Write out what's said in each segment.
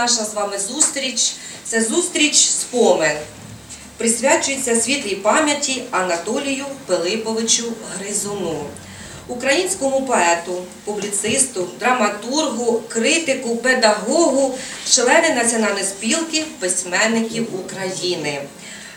наша з вами зустріч це зустріч спомен. Присвячується світлій пам'яті Анатолію Пилиповичу Гризуну, українському поету, публіцисту, драматургу, критику, педагогу, члени Національної спілки письменників України.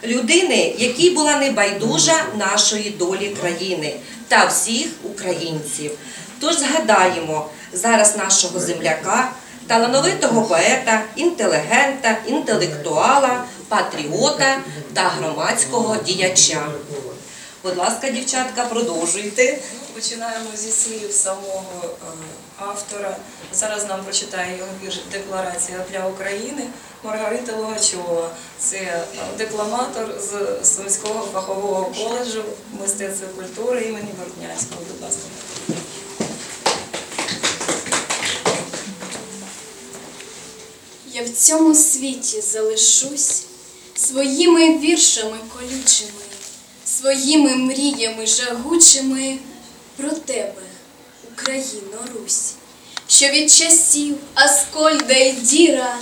Людини, якій була небайдужа нашої долі країни та всіх українців. Тож згадаємо зараз нашого земляка, талановитого поета, інтелігента, інтелектуала, патріота та громадського діяча. Будь ласка, дівчатка, продовжуйте. Починаємо зі слів самого е, автора. Зараз нам прочитає його вірш Декларація для України Маргарита Логачова. Це е, декламатор з Сумського фахового коледжу мистецтва культури імені Бортнянського. Будь ласка. Я в цьому світі залишусь своїми віршами колючими, своїми мріями жагучими про тебе, Україно Русь, що від часів Аскольда й Діра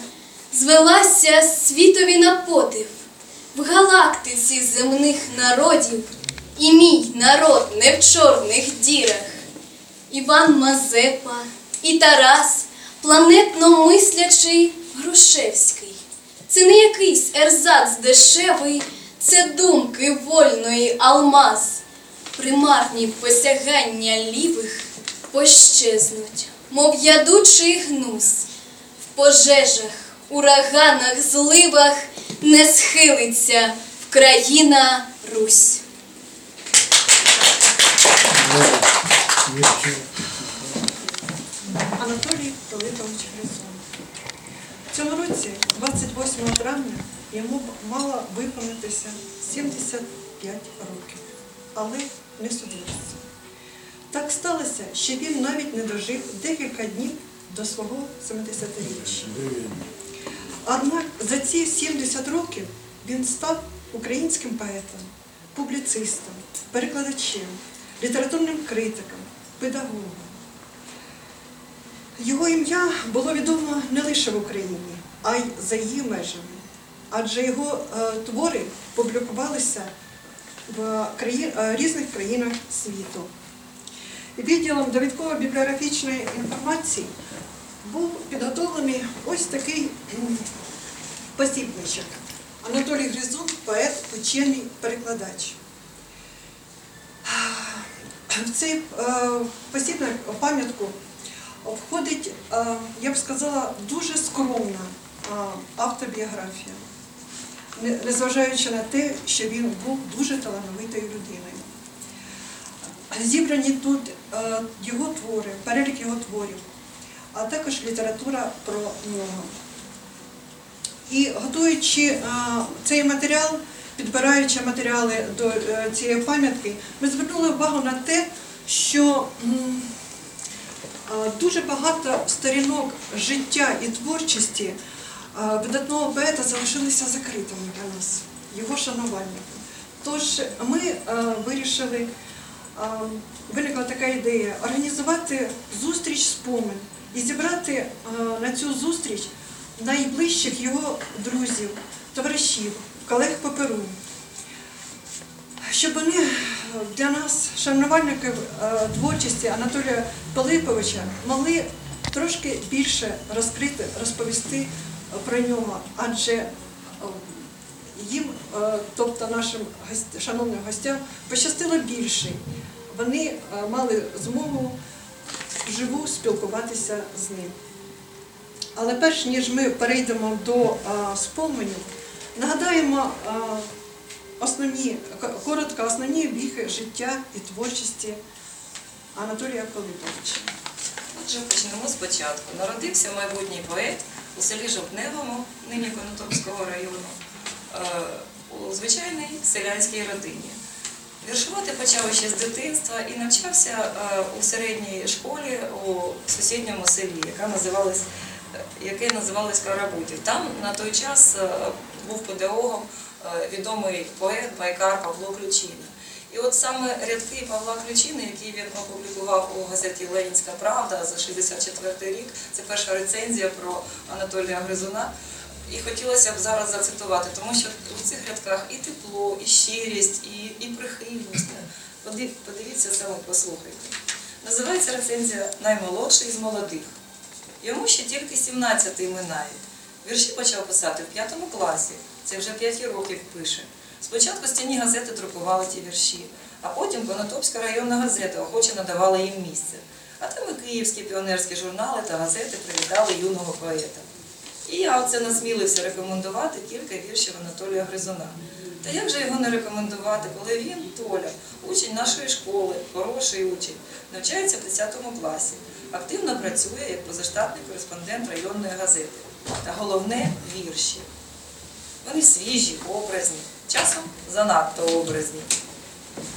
звелася світові на подив в галактиці земних народів, і мій народ не в чорних дірах. Іван Мазепа і Тарас, планетно мислячий Грушевський. Це не якийсь ерзац дешевий, це думки вольної алмаз. Примарні посягання лівих пощезнуть, мов ядучий гнус. В пожежах, ураганах, зливах не схилиться Вкраїна Русь. Анатолій Пилипович Гризун. Цьому році, 28 травня, йому мало виповнитися 75 років, але не судилося. Так сталося, що він навіть не дожив декілька днів до свого 70-річчя. Однак за ці 70 років він став українським поетом, публіцистом, перекладачем, літературним критиком, педагогом. Його ім'я було відомо не лише в Україні, а й за її межами. Адже його е, твори публікувалися в е, різних країнах світу. Відділом довідково-бібліографічної інформації був підготовлений ось такий посібничок. Анатолій Гризун, поет, учений, перекладач. В цей е, посібник пам'ятку входить, е, я б сказала, дуже скромна е, автобіографія, незважаючи на те, що він був дуже талановитою людиною. Зібрані тут е, його твори, перелік його творів, а також література про нього. І готуючи цей матеріал, підбираючи матеріали до цієї пам'ятки, ми звернули увагу на те, що дуже багато сторінок життя і творчості е, видатного поета залишилися закритими для нас, його шанувальників. Тож ми е, вирішили, е, виникла така ідея організувати зустріч спомин і зібрати е, на цю зустріч найближчих його друзів, товаришів, колег по Перу, щоб вони е, для нас, шанувальників е, творчості Анатолія Пилиповича, могли трошки більше розкрити, розповісти е, про нього, адже їм, тобто нашим шановним гостям, пощастило більше. Вони мали змогу вживу спілкуватися з ним. Але перш ніж ми перейдемо до споменів, нагадаємо основні, коротко основні віхи життя і творчості Анатолія Пилиповича. Отже, почнемо спочатку. Народився майбутній поет у селі Жовтневому, нині Конотопського району, е, у звичайній селянській родині. Віршувати почав ще з дитинства і навчався е, у середній школі у сусідньому селі, яка називалась, е, яке називалось Карабутів. Там на той час був педагогом відомий поет Байкар Павло Ключина. І от саме рядки Павла Ключини, які він опублікував у газеті Ленінська Правда за 64 рік, це перша рецензія про Анатолія Гризуна. І хотілося б зараз зацитувати, тому що у цих рядках і тепло, і щирість, і, і прихильність. Подивіться саме, послухайте. Називається рецензія Наймолодший із молодих. Йому ще тільки 17-й минає. Вірші почав писати в п'ятому класі. Це вже 5 років пише. Спочатку стіні газети друкували ті вірші, а потім Конотопська районна газета охоче надавала їм місце. А там і київські піонерські журнали та газети привітали юного поета. І я оце насмілився рекомендувати кілька віршів Анатолія Гризуна. Та як же його не рекомендувати, коли він, Толя, учень нашої школи, хороший учень, навчається в 10 класі, активно працює як позаштатний кореспондент районної газети. Та головне вірші. Вони свіжі, образні, часом занадто образні.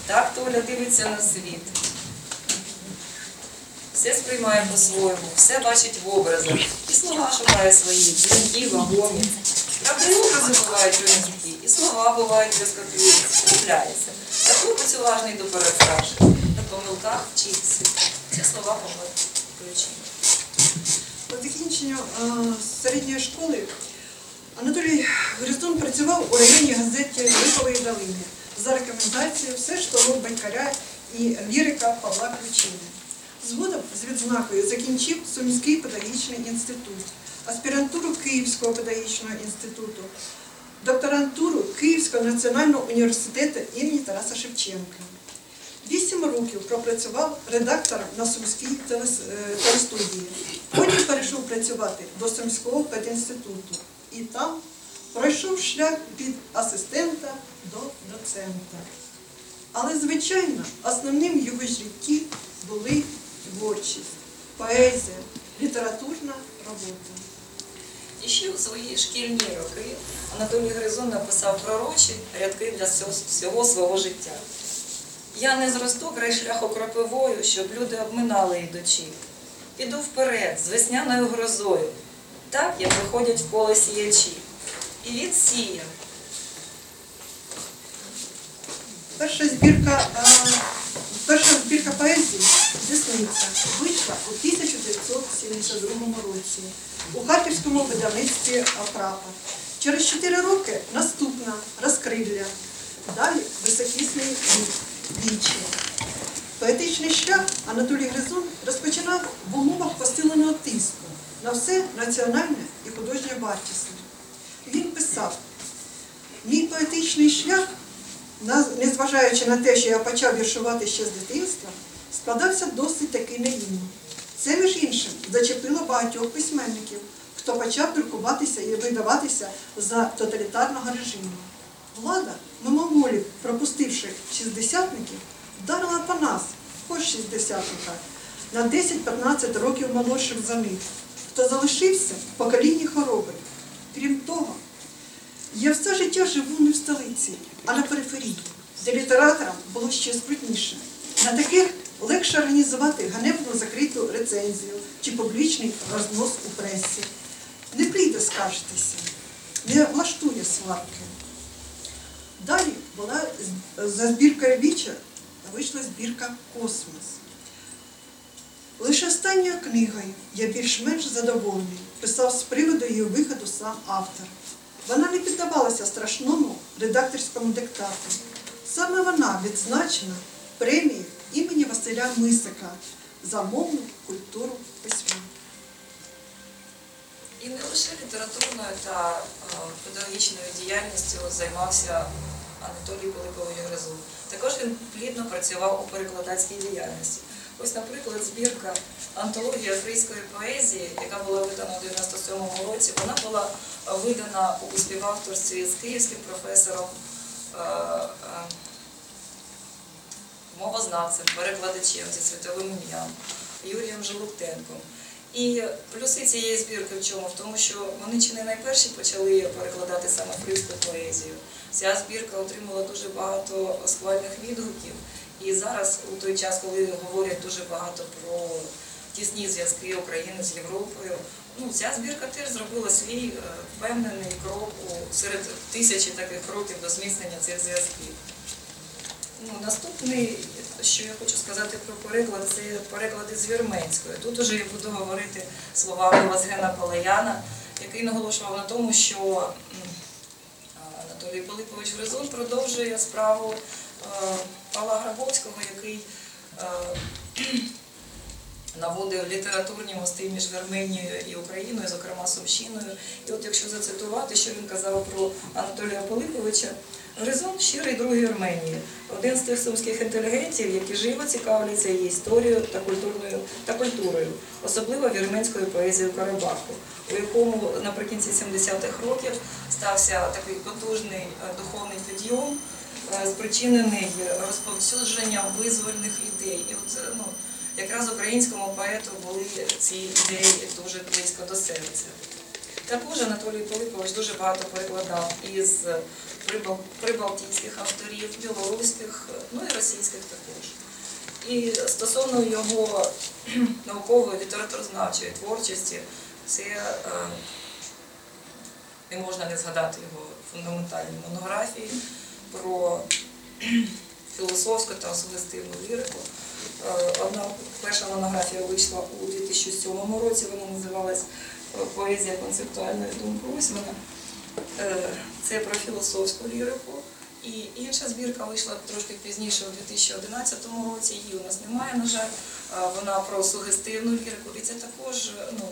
Так Толя дивиться на світ. Все сприймає по-своєму, все бачить в образах. І слова шукає свої, дзвінки, вагомі. Правда, і образи бувають різкі, і слова бувають безкотліві, трапляється. Та хлопець уважний до перестарших, на помилках вчиться. Ці слова Павла Ключина. По закінченню е, середньої школи Анатолій Гризун працював у районній газеті Липової долини за рекомендацією все школу Банькаря і лірика Павла Ключини. Згодом з відзнакою закінчив Сумський педагогічний інститут, аспірантуру Київського педагогічного інституту, докторантуру Київського національного університету імені Тараса Шевченка. Вісім років пропрацював редактором на Сумській е, телестудії. Потім перейшов працювати до Сумського педінституту. І там пройшов шлях від асистента до доцента. Але, звичайно, основним в його житті були творчість, поезія, літературна робота. І ще у свої шкільні роки Анатолій Гризун написав пророчі рядки для всього- свого життя. Я не зросту край шляху кропивою, щоб люди обминали ідучи. Піду вперед з весняною грозою, так як виходять в поле сіячі. І він. Перша збірка, е, перша збірка поезії Десниця вийшла у 1972 році у Харківському видавництві Прапор. Через 4 роки наступна розкрилля. Далі високісний вічі. Поетичний шлях Анатолій Гризун розпочинав в умовах посиленого тиску на все національне і художнє вартісне. Він писав, мій поетичний шлях незважаючи на те, що я почав віршувати ще з дитинства, складався досить таки наївно. Це, між іншим, зачепило багатьох письменників, хто почав друкуватися і видаватися за тоталітарного режиму. Влада, мимоволі пропустивши шістдесятників, вдарила по нас, хоч шістдесятника, на 10-15 років молодших за них, хто залишився в поколінні хоробрих. Крім того, я все життя живу не в столиці, а на периферії, де літераторам було ще скрутніше. На таких легше організувати ганебну закриту рецензію чи публічний рознос у пресі. Не прийде скаржитися, не влаштує сварки. Далі була за збіркою Віча вийшла збірка Космос. Лише останньою книгою я більш-менш задоволений, писав з приводу її виходу сам автор. Вона не піддавалася страшному редакторському диктату. Саме вона відзначена премією імені Василя Мисика за мовну культуру письма. І не лише літературною та е, педагогічною діяльністю займався Анатолій Пилипович Гризун. Також він плідно працював у перекладацькій діяльності. Ось, наприклад, збірка антологія фрійської поезії, яка була видана у 97-му році, вона була е, видана у співавторстві з київським професором, е, е, мовознавцем, перекладачем зі світовим ім'ям Юрієм Желуктенком. І плюси цієї збірки в чому? В тому, що вони чи не найперші почали перекладати саме фризьку поезію. Ця збірка отримала дуже багато схвальних відгуків. І зараз, у той час, коли говорять дуже багато про тісні зв'язки України з Європою, ну ця збірка теж зробила свій е, впевнений крок серед тисячі таких кроків до зміцнення цих зв'язків. Ну, наступний, що я хочу сказати про переклад, це переклади з вірменської. Тут уже я буду говорити словами Вазгена Палаяна, який наголошував на тому, що Анатолій Пилипович Гризун продовжує справу Павла Грабовського, який е, наводив літературні мости між Вірменією і Україною, зокрема Сумщиною. І от якщо зацитувати, що він казав про Анатолія Пилиповича, Гризун щирий друг Вірменії, один з тих сумських інтелігентів, які живо цікавляться її історією та культурною та культурою, особливо вірменською поезією Карабаху, у якому наприкінці 70-х років стався такий потужний е, духовний підйом, спричинений розповсюдженням визвольних ідей. І от, е, ну, якраз українському поету були ці ідеї дуже близько до серця. Також Анатолій Пилипович дуже багато перекладав із прибалтійських авторів, білоруських, ну і російських також. І стосовно його наукової літературознавчої творчості, це е, не можна не згадати його фундаментальні монографії про філософську та сугестивну лірику. Е, Одна перша монографія вийшла у 2007 році, вона називалась е, Поезія концептуальної думки. Ось вона. Е, Це про філософську лірику. І інша збірка вийшла трошки пізніше, у 2011 році. Її у нас немає, на жаль. Вона про сугестивну лірику. І це також, ну,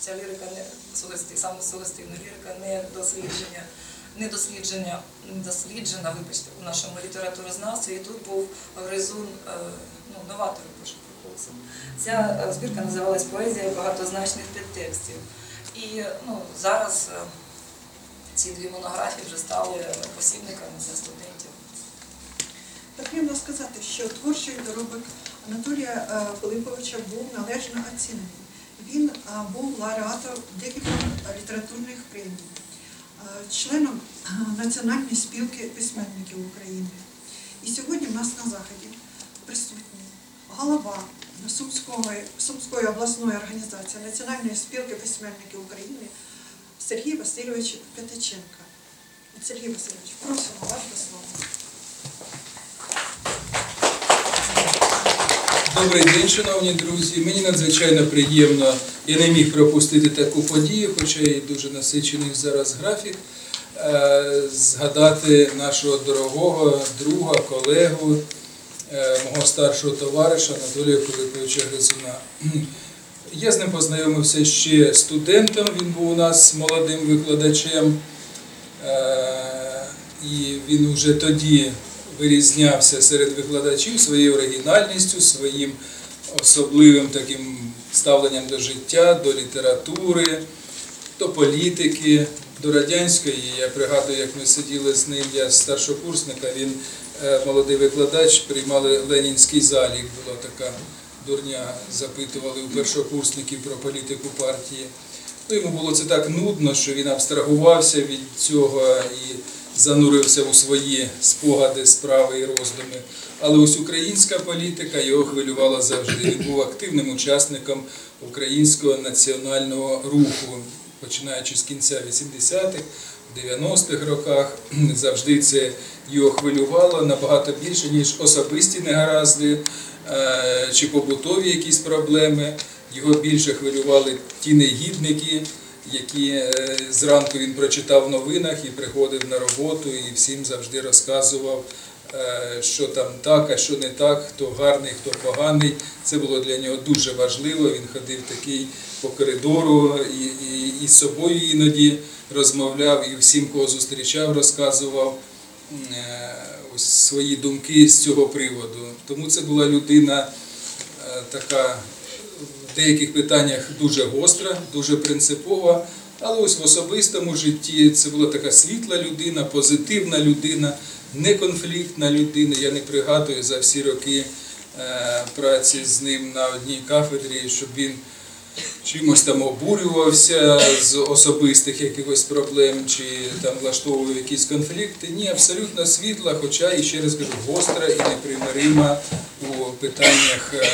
ця лірика не сугести, саме сугестивна лірика, не дослідження, не дослідження, не досліджена, вибачте, у нашому літературознавстві. І тут був Гризун, е, ну, новатор прописав. Ця е, збірка називалась Поезія багатозначних підтекстів. І ну, зараз е, ці дві монографії вже стали посібниками для студентів. Потрібно сказати, що творчий доробок Анатолія Пилиповича був належно оцінений. Він був лауреатом декількох літературних премій, членом Національної спілки письменників України. І сьогодні в нас на заході присутній голова Сумської, обласної організації Національної спілки письменників України Сергій Васильович П'ятиченко. Сергій Васильович, просимо вас до слова. Добрий день, шановні друзі. Мені надзвичайно приємно. Я не міг пропустити таку подію, хоча і дуже насичений зараз графік. е, Згадати нашого дорогого друга, колегу, е, мого старшого товариша Анатолія Пилиповича Гризуна. Я з ним познайомився ще студентом. Він був у нас молодим викладачем. Е, І він вже тоді вирізнявся серед викладачів своєю оригінальністю, своїм особливим таким ставленням до життя, до літератури, до політики, до радянської. Я пригадую, як ми сиділи з ним, я старшокурсника, він е, молодий викладач, приймали Ленінський залік, була така дурня, запитували у першокурсників про політику партії. Ну, йому було це так нудно, що він абстрагувався від цього і занурився у свої спогади, справи і роздуми. Але ось українська політика його хвилювала завжди. Він був активним учасником українського національного руху, починаючи з кінця 80-х, 90-х роках. Завжди це його хвилювало набагато більше, ніж особисті негаразди е, чи побутові якісь проблеми. Його більше хвилювали ті негідники, які е, зранку він прочитав в новинах і приходив на роботу і всім завжди розказував, е, що там так, а що не так, хто гарний, хто поганий. Це було для нього дуже важливо. Він ходив такий по коридору і, і, і з собою іноді розмовляв, і всім, кого зустрічав, розказував е, свої думки з цього приводу. Тому це була людина така деяких питаннях дуже гостра, дуже принципова. Але ось в особистому житті це була така світла людина, позитивна людина, неконфліктна людина. Я не пригадую за всі роки е, праці з ним на одній кафедрі, щоб він чимось там обурювався з особистих якихось проблем чи там влаштовував якісь конфлікти. Ні, абсолютно світла, хоча і ще раз кажу, гостра і непримирима у питаннях е,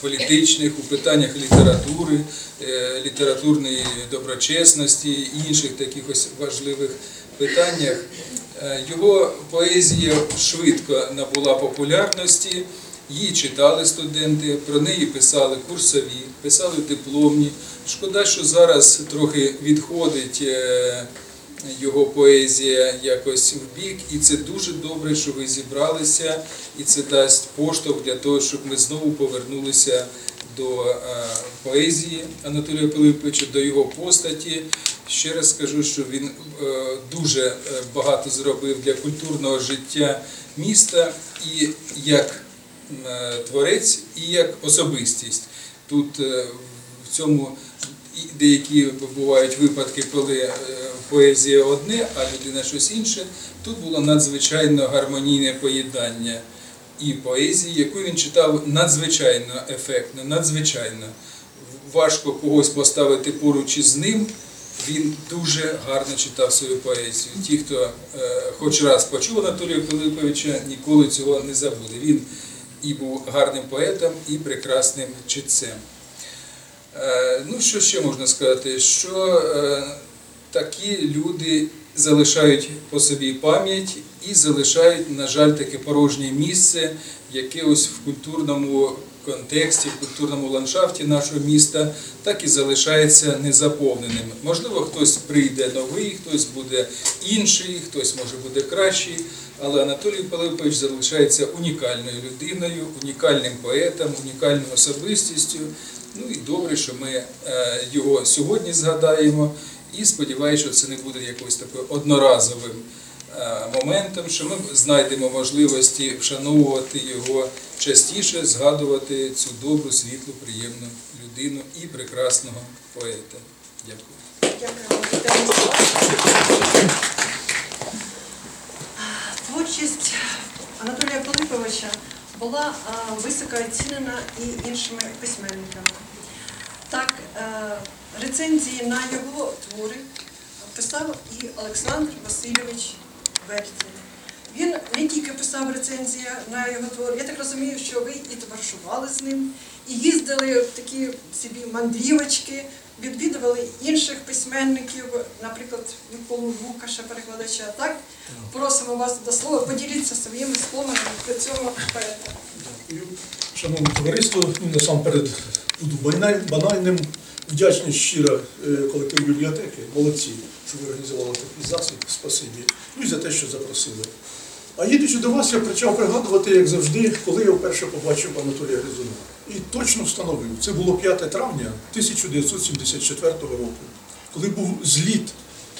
політичних, у питаннях літератури, е, літературної доброчесності і інших таких ось важливих питаннях. Е, Його поезія швидко набула популярності, її читали студенти, про неї писали курсові, писали дипломні. Шкода, що зараз трохи відходить е, його поезія якось в бік, і це дуже добре, що ви зібралися, і це дасть поштовх для того, щоб ми знову повернулися до е, поезії Анатолія Пилиповича, до його постаті. Ще раз скажу, що він е, дуже багато зробив для культурного життя міста і як творець, і як особистість. Тут е, в цьому деякі бувають випадки, коли е, поезія одне, а людина щось інше. Тут було надзвичайно гармонійне поєднання і поезії, яку він читав надзвичайно ефектно, надзвичайно. Важко когось поставити поруч із ним. Він дуже гарно читав свою поезію. Ті, хто е, хоч раз почув Анатолія Пилиповича, ніколи цього не забуде. Він і був гарним поетом, і прекрасним читцем. Е, Ну, що ще можна сказати? Що е, такі люди залишають по собі пам'ять і залишають, на жаль, таке порожнє місце, яке ось в культурному контексті, в культурному ландшафті нашого міста так і залишається незаповненим. Можливо, хтось прийде новий, хтось буде інший, хтось може буде кращий. Але Анатолій Пилипович залишається унікальною людиною, унікальним поетом, унікальною особистістю. Ну і добре, що ми е, його сьогодні згадаємо. І сподіваюся, що це не буде якось таким одноразовим моментом, що ми знайдемо можливості вшановувати його частіше, згадувати цю добру, світлу, приємну людину і прекрасного поета. Дякую. Миколаївні. Творчість Анатолія Пилиповича була високо оцінена і іншими письменниками. Так, е, рецензії на його твори писав і Олександр Васильович Вертін. Він не тільки писав рецензії на його твори, я так розумію, що ви і товаришували з ним, і їздили в такі собі мандрівочки, відвідували інших письменників, наприклад, Миколу Лукаша, перекладача. Так, просимо вас до слова, поділіться своїми споминами про цього поета. Шановне товариство, ну, насамперед буду банальним. Вдячний щиро е, колективу бібліотеки. Молодці, що ви організували такий засіб. Спасибі. Ну і за те, що запросили. А їдучи до вас, я почав пригадувати, як завжди, коли я вперше побачив Анатолія Гризуна. І точно встановив, це було 5 травня 1974 року, коли був зліт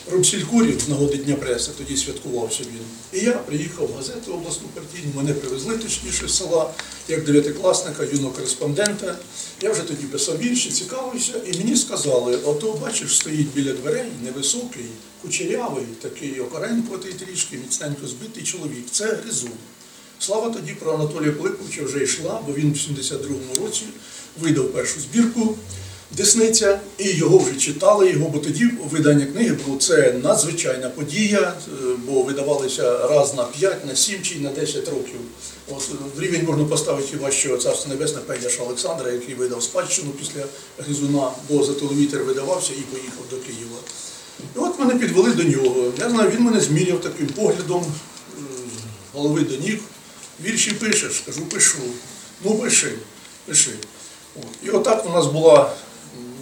Робсількурів з нагоди Дня преси, тоді святкувався він. І я приїхав в газету обласну партійну, мене привезли точніше з села, як дев'ятикласника, юного кореспондента. Я вже тоді писав вірші, цікавився, і мені сказали, ото бачиш, стоїть біля дверей невисокий, кучерявий, такий окоренькотий трішки, міцненько збитий чоловік. Це Гризун. Слава тоді про Анатолія Пилиповича вже йшла, бо він в 72-му році видав першу збірку Десниця, і його вже читали його, бо тоді видання книги було це надзвичайна подія, е, бо видавалися раз на 5, на 7 чи на 10 років. От, е, в рівень можна поставити хіба що царство небесне Педяша Олександра, який видав спадщину після Гризуна, бо за телевітер видавався і поїхав до Києва. І от мене підвели до нього. Я знаю, він мене зміряв таким поглядом е, з голови до ніг. Вірші пишеш, кажу, пишу. Ну пиши, пиши. От. І отак у нас була,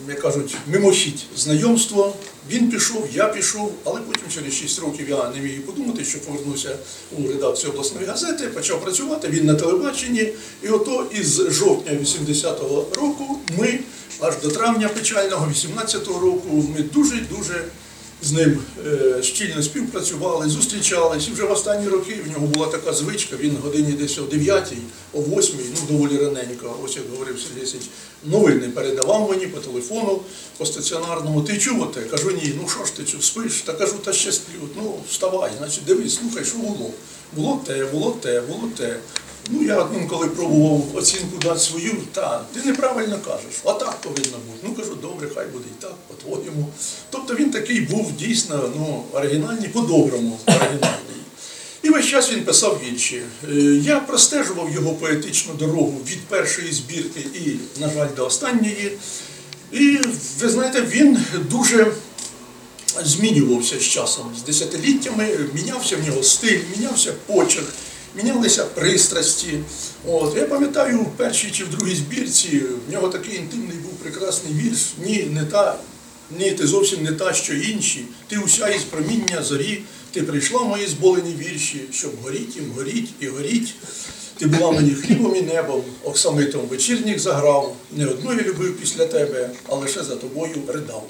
як кажуть, мимохідь знайомство. Він пішов, я пішов, але потім через 6 років я не міг подумати, що повернувся у редакцію обласної газети, почав працювати, він на телебаченні. І ото із жовтня 80-го року ми аж до травня печального 18-го року ми дуже-дуже з ним е, щільно співпрацювали, зустрічались. І вже в останні роки в нього була така звичка, він годині десь о 9 о 8 ну доволі раненько, ось як говорив Сергій Сич, новини передавав мені по телефону, по стаціонарному. Ти чув оте? Кажу, ні, ну що ж ти чув, спиш? Та кажу, та ще сплю. Ну, вставай, значить, дивись, слухай, що було. Було те, було те, було те. Ну, я ну, коли пробував оцінку дати свою, та ти неправильно кажеш, а так повинно бути. Ну кажу, добре, хай буде і так, по-твоєму. Тобто він такий був дійсно ну, оригінальний, по-доброму оригінальний. І весь час він писав вірші. Е, Я простежував його поетичну дорогу від першої збірки і, на жаль, до останньої. І ви знаєте, він дуже змінювався з часом, з десятиліттями, мінявся в нього стиль, мінявся почерк, мінялися пристрасті. От, я пам'ятаю, в першій чи в другій збірці в нього такий інтимний був прекрасний вірш. Ні, не та, ні, ти зовсім не та, що інші. Ти уся із проміння зорі, ти прийшла в мої зболені вірші, щоб горіть їм, горіть і горіть. Ти була мені хлібом і небом, оксамитом вечірніх заграв. Не одну я любив після тебе, а лише за тобою ридав.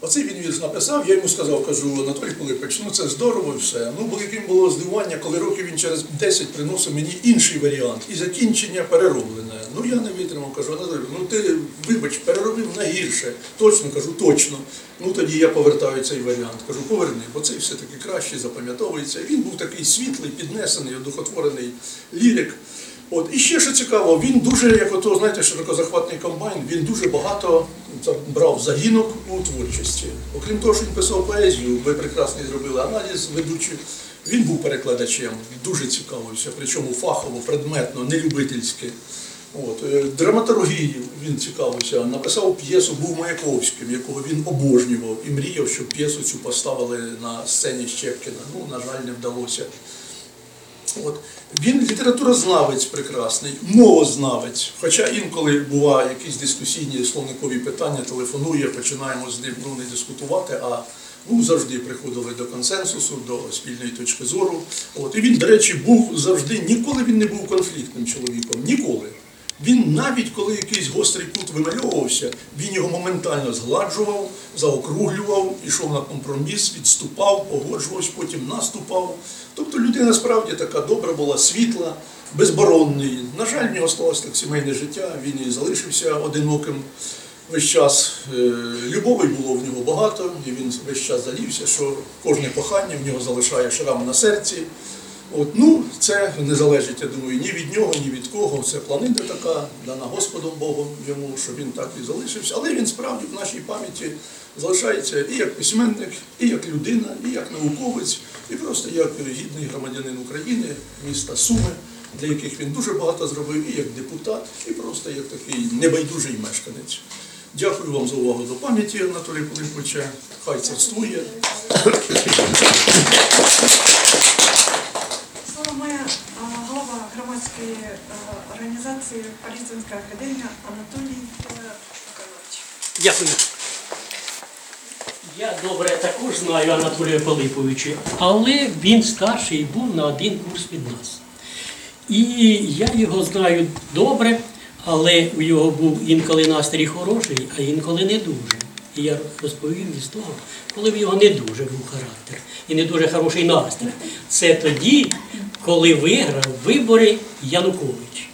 Оцей він написав, я йому сказав, кажу, Анатолій Пилипович, ну це здорово все. Ну, яким було здивування, коли років він через 10 приносив мені інший варіант і закінчення перероблене. Ну я не витримав, кажу, Анатолій, ну ти, вибач, переробив на гірше. Точно, кажу, точно. Ну тоді я повертаю цей варіант. Кажу, поверни, бо цей все-таки краще запам'ятовується. Він був такий світлий, піднесений, одухотворений лірик. От, і ще що цікаво, він дуже, як ото, знаєте, широкозахватний комбайн, він дуже багато брав загінок у творчості. Окрім того, що він писав поезію, ви прекрасний зробили аналіз ведучий. Він був перекладачем, дуже цікавився, причому фахово, предметно, не любительськи. От, е, драматургією він цікавився, написав п'єсу, був Маяковським, якого він обожнював і мріяв, щоб п'єсу цю поставили на сцені Щепкіна. Ну, на жаль, не вдалося. От. Він літературознавець прекрасний, мовознавець. Хоча інколи бувають якісь дискусійні словникові питання, телефонує, починаємо з ним ну, не дискутувати, а ну, завжди приходили до консенсусу, до спільної точки зору. От. І він, до речі, був завжди, ніколи він не був конфліктним чоловіком. Ніколи. Він навіть коли якийсь гострий кут вимальовувався, він його моментально згладжував, заокруглював, ішов на компроміс, відступав, погоджувався, потім наступав. Тобто людина справді така добра була, світла, безборонний. На жаль, в нього сталося так сімейне життя, він і залишився одиноким весь час. Е, Любові було в нього багато, і він весь час залівся, що кожне кохання в нього залишає шрам на серці. От, ну, це не залежить, я думаю, ні від нього, ні від кого. Це планета така, дана Господом Богом йому, що він так і залишився. Але він справді в нашій пам'яті залишається і як письменник, і як людина, і як науковець, і просто як гідний громадянин України, міста Суми, для яких він дуже багато зробив, і як депутат, і просто як такий небайдужий мешканець. Дякую вам за увагу до пам'яті Анатолія Пилиповича. Хай царствує. Слово має а, голова громадської організації Поліцейська академія Анатолій е, Миколаївич. Дякую. Я добре також знаю Анатолія Пилиповича, але він старший був на один курс від нас. І я його знаю добре, але у його був інколи настрій хороший, а інколи не дуже. І я розповім із того, коли в його не дуже був характер і не дуже хороший настрій. Це тоді, коли виграв вибори Янукович.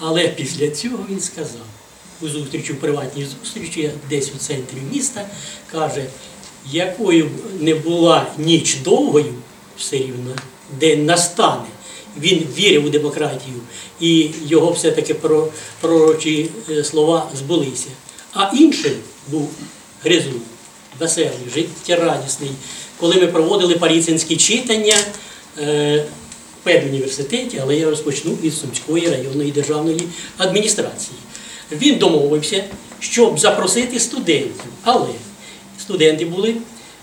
Але після цього він сказав у зустрічі, у приватній зустрічі, десь у центрі міста, каже, якою б не була ніч довгою, все рівно день настане. Він вірив у демократію, і його все-таки пророчі е, слова збулися. А іншим був Гризун, веселий, життєрадісний. Коли ми проводили паріцинські читання, е, педуніверситеті, але я розпочну із Сумської районної державної адміністрації. Він домовився, щоб запросити студентів, але студенти були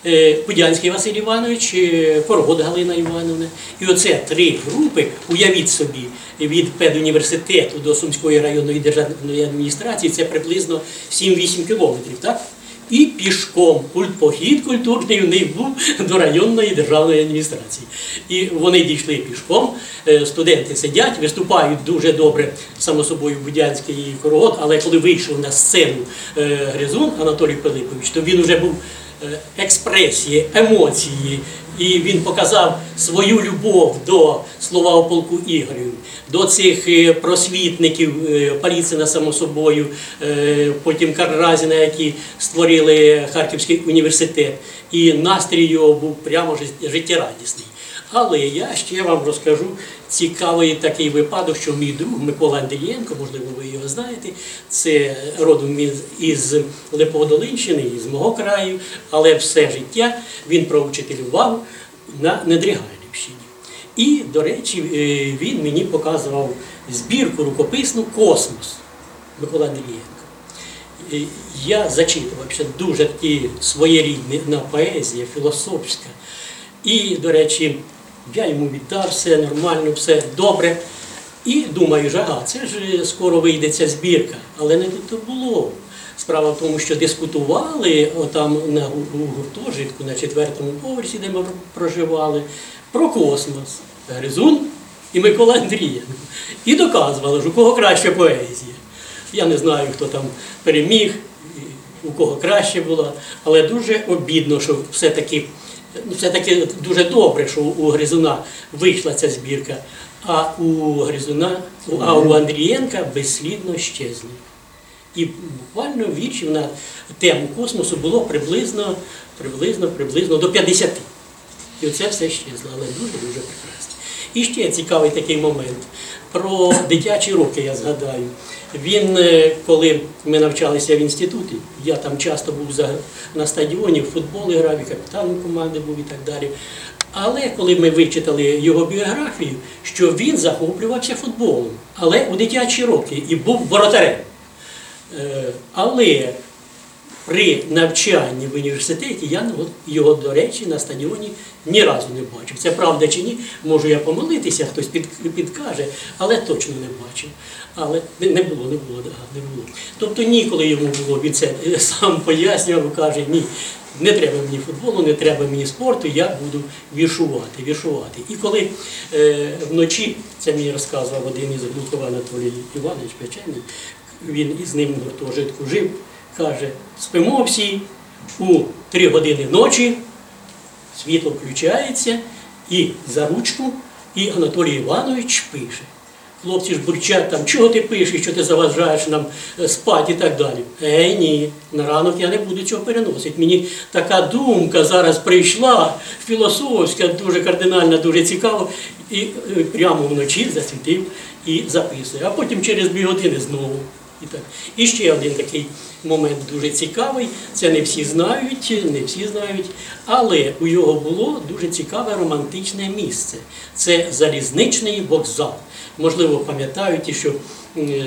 е, Пудянський Василь Іванович, е, Галина Івановна. І оце три групи, уявіть собі, від педуніверситету до Сумської районної державної адміністрації, це приблизно 7-8 кілометрів, так? І пішком культпохід культурний у них був до районної державної адміністрації. І вони дійшли пішком. е, Студенти сидять, виступають дуже добре, само собою Будянський і Корогот, але коли вийшов на сцену е, Гризун Анатолій Пилипович, то він вже був експресії, емоції, і він показав свою любов до слова полку Ігорів, до цих е, просвітників е, Паліцина, само собою, е, потім Карразіна, які створили Харківський університет. І настрій його був прямо жит- життєрадісний. Але я ще вам розкажу цікавий такий випадок, що мій друг Микола Андрієнко, можливо, ви його знаєте, це родом із Липоводолинщини, із мого краю, але все життя він проучителював на Недрігайлівщині. І, до речі, е, він мені показував збірку рукописну Космос Микола Андрієнко. е, я зачитувався дуже такі своєрідна поезія, філософська. І, до речі, я йому віддав все нормально, все добре. І думаю, ж, ага, це ж скоро вийде ця збірка, але не тут було. Справа в тому, що дискутували отам на гуртожитку на четвертому поверсі, де ми проживали, про космос. Гризун і Микола Андрієнко. І доказували, ж у кого краща поезія. Я не знаю, хто там переміг, у кого краще була, але дуже обідно, що все-таки, ну, все-таки дуже добре, що у Гризуна вийшла ця збірка, а у Гризуна, а у Андрієнка безслідно щезли. І буквально віршів на тему космосу було приблизно, приблизно, приблизно до 50. І оце все щезло, але дуже-дуже прекрасно. І ще цікавий такий момент. Про дитячі роки я згадаю. Він, е, коли ми навчалися в інституті, я там часто був на стадіоні, в футбол грав, і капітаном команди був і так далі. Але коли ми вичитали його біографію, що він захоплювався футболом, але у дитячі роки і був воротарем. Е, Але при навчанні в університеті я ну, його, до речі, на стадіоні ні разу не бачив. Це правда чи ні? Можу я помилитися, хтось під, підкаже, але точно не бачив. Але не, було, не було, не було. Тобто ніколи йому було, він це е, сам пояснював, каже, ні, не треба мені футболу, не треба мені спорту, я буду віршувати, віршувати. І коли е, вночі, це мені розказував один із Глухова Анатолій Іванович Печений, він із ним в гуртожитку жив, каже, спимо всі у три години ночі, світло включається, і за ручку, і Анатолій Іванович пише. Хлопці ж бурчать там, чого ти пишеш, що ти заважаєш нам е, спати і так далі. Ей, ні, на ранок я не буду цього переносити. Мені така думка зараз прийшла, філософська, дуже кардинальна, дуже цікава. І е, прямо вночі засвітив і записує. А потім через дві години знову. І, так. і ще один такий момент дуже цікавий. Це не всі знають, не всі знають, але у його було дуже цікаве романтичне місце. Це залізничний вокзал. Можливо, пам'ятають що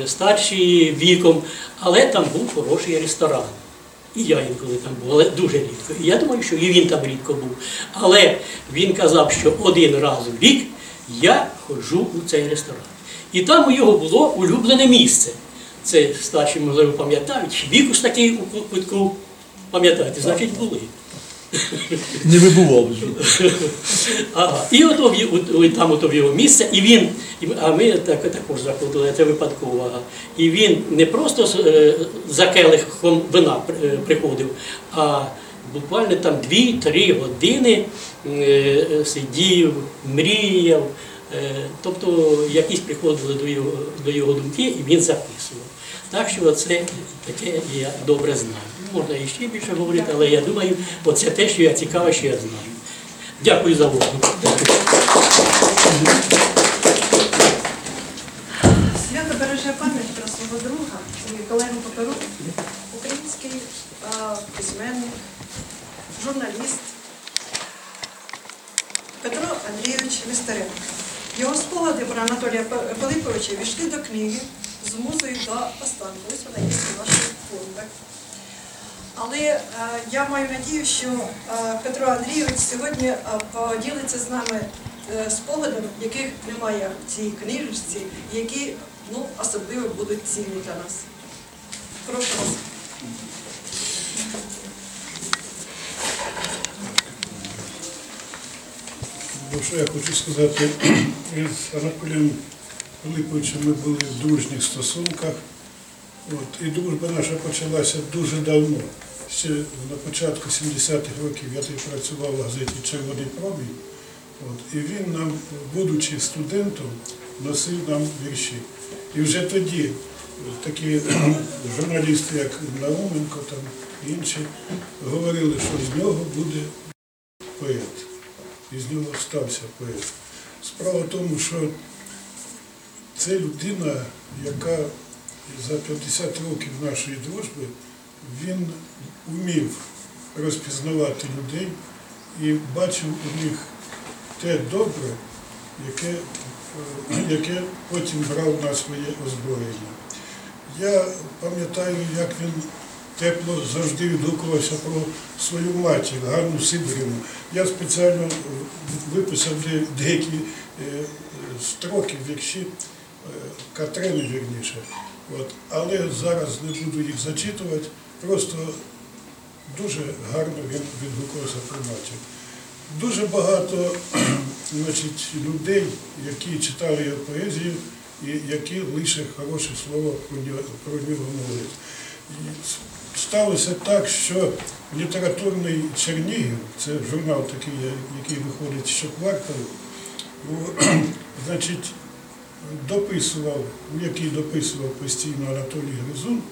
старші віком, але там був хороший ресторан. І я інколи там був, але дуже рідко. І я думаю, що і він там рідко був. Але він казав, що один раз в рік я ходжу у цей ресторан. І там у його було улюблене місце. Це старші, можливо, пам'ятають. Вікус такий у кутку, пам'ятаєте, значить були. Не вибував. Ага. І у- там ото в його місце, і він, а ми так, також заходили, це випадково. І він не просто е, за келихом вина е, приходив, а буквально там 2-3 години е, сидів, мріяв. Тобто якісь приходили до його, до його думки, і він записував. Так що це таке я добре знаю. Можна і ще більше говорити, але я думаю, оце те, що я цікаве, що я знаю. Дякую за увагу. Свято береже пам'ять про свого друга, колегу по український письменник, журналіст Петро Андрійович Нестеренко. Його спогади про Анатолія Пилиповича війшли до книги з до останку. Ось вона є в наших фондах. Але е, я маю надію, що е, Петро Андрійович сьогодні е, поділиться з нами е, спогадами, яких немає в цій книжці, які ну, особливо будуть цінні для нас. Прошу вас. Ну, що я хочу сказати, із Анатолієм Пилиповичем ми були в дружніх стосунках. От, і дружба наша почалася дуже давно. Ще на початку 70-х років я тоді працював в газеті Червоний промінь. От, і він нам, будучи студентом, носив нам вірші. І вже тоді такі журналісти, як Науменко там інші, говорили, що з нього буде поет. І з нього стався поет. Справа в тому, що це людина, яка за 50 років нашої дружби він вмів розпізнавати людей і бачив у них те добре, яке, е, яке потім брав на своє озброєння. Я пам'ятаю, як він тепло завжди відгукувався про свою матір, Ганну Сидорівну. Я спеціально виписав деякі е, строки, вірші Катрини, вірніше. От. Але зараз не буду їх зачитувати. Просто дуже гарно він відгукувався про матір. Дуже багато значить, людей, які читали його поезію і які лише хороше слово про нього, про нього говорять. І Сталося так, що літературний Чернігів, це журнал такий, який виходить щокварталу, значить, дописував, який дописував постійно Анатолій Гризун,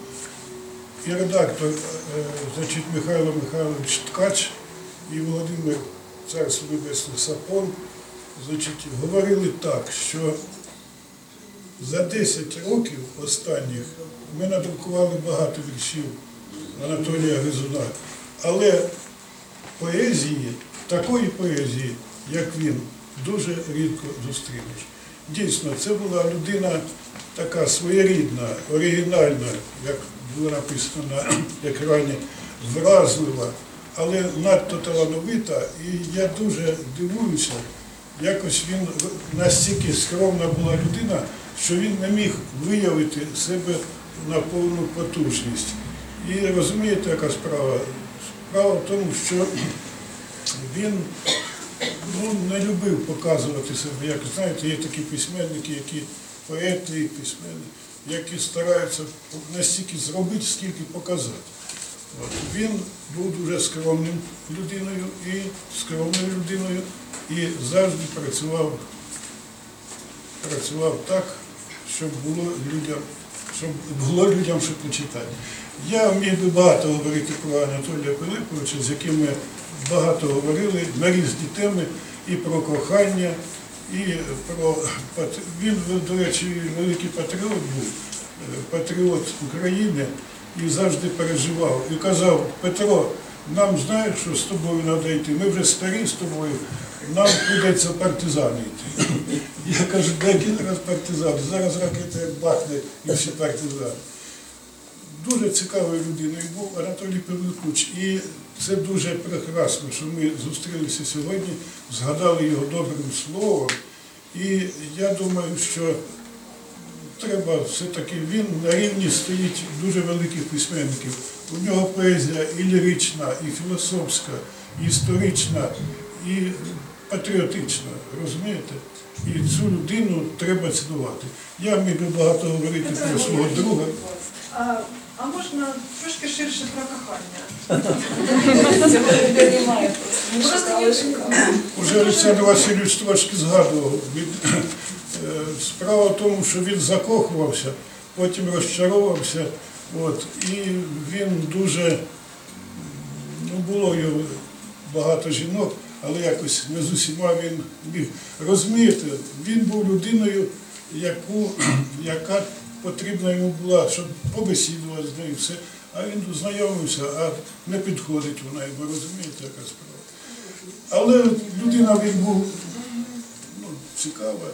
і редактор, е, значить, Михайло Михайлович Ткач і Володимир Царство Небесне Сапон, значить, говорили так, що за 10 років останніх ми надрукували багато віршів Анатолія Гризуна, але поезії, такої поезії, як він, дуже рідко зустрінеш. Дійсно, це була людина така своєрідна, оригінальна, як було написано на екрані, вразлива, але надто талановита. І я дуже дивуюся, якось він настільки скромна була людина, що він не міг виявити себе на повну потужність. І розумієте, яка справа? Справа в тому, що він ну, не любив показувати себе. Як знаєте, є такі письменники, які поети і письменники, які стараються настільки зробити, скільки показати. От. Він був дуже скромним людиною і скромною людиною і завжди працював, працював так, щоб було людям, щоб було людям, що почитати. Я міг би багато говорити про Анатолія Пилиповича, з яким ми багато говорили на різні теми і про кохання, і про він, до речі, великий патріот був, е, патріот України і завжди переживав. І казав, Петро, нам знаєш, що з тобою треба йти. Ми вже старі з тобою, нам прийдеться партизани йти. Я кажу, де один раз партизани, зараз ракета як бахне і всі партизани дуже цікавою людиною був Анатолій Павликуч. І це дуже прекрасно, що ми зустрілися сьогодні, згадали його добрим словом. І я думаю, що треба все-таки він на рівні стоїть дуже великих письменників. У нього поезія і лірична, і філософська, і історична, і патріотична, розумієте? І цю людину треба цінувати. Я міг би багато говорити про свого друга. А, можна трошки ширше про кохання? Уже Олександр Васильович трошки згадував. Е, справа в тому, що він закохувався, потім розчаровувався. От, і він дуже, ну було його багато жінок, але якось не з усіма він міг. Розумієте, він був людиною, яку, яка потрібна йому була, щоб побесідувати з нею все. А він знайомився, а не підходить вона, ви розумієте, яка справа. Але людина він був ну, цікава.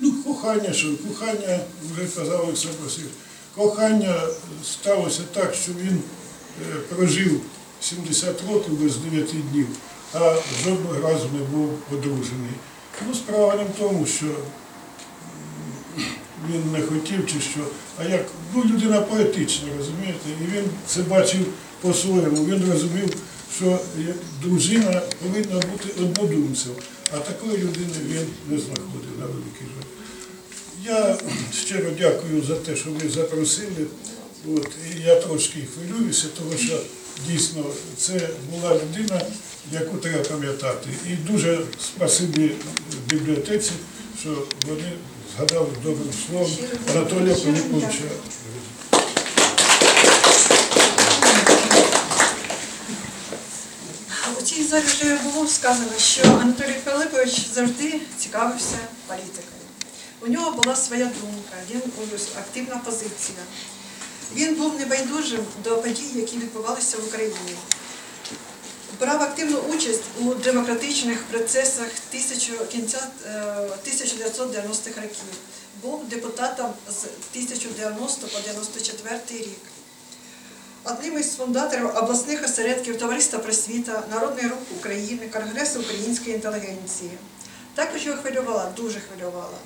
Ну, кохання, що кохання, вже казав Олександр Васильович, кохання сталося так, що він е, прожив 70 років без 9 днів, а жодного разу не був одружений. Ну, справа не в тому, що він не хотів чи що, а як ну, людина поетична, розумієте, і він це бачив по-своєму. Він розумів, що дружина повинна бути однодумцем, а такої людини він не знаходив на великий жаль. Я щиро дякую за те, що ви запросили. От, і я трошки хвилююся, тому що дійсно це була людина, яку треба пам'ятати. І дуже спасибі бібліотеці, що вони згадали добрим словом Анатолія Пилиповича. У цій залі вже було сказано, що Анатолій Пилипович завжди цікавився політикою. У нього була своя думка, він активна позиція. Він був небайдужим до подій, які відбувалися в Україні. Брав активну участь у демократичних процесах кінця е, 1990-х років. Був депутатом з 1990 по 94 рік. одним із фундаторів обласних осередків Товариства просвіта, Народний рух України, Конгресу української інтелігенції. Також його хвилювала, дуже хвилювала.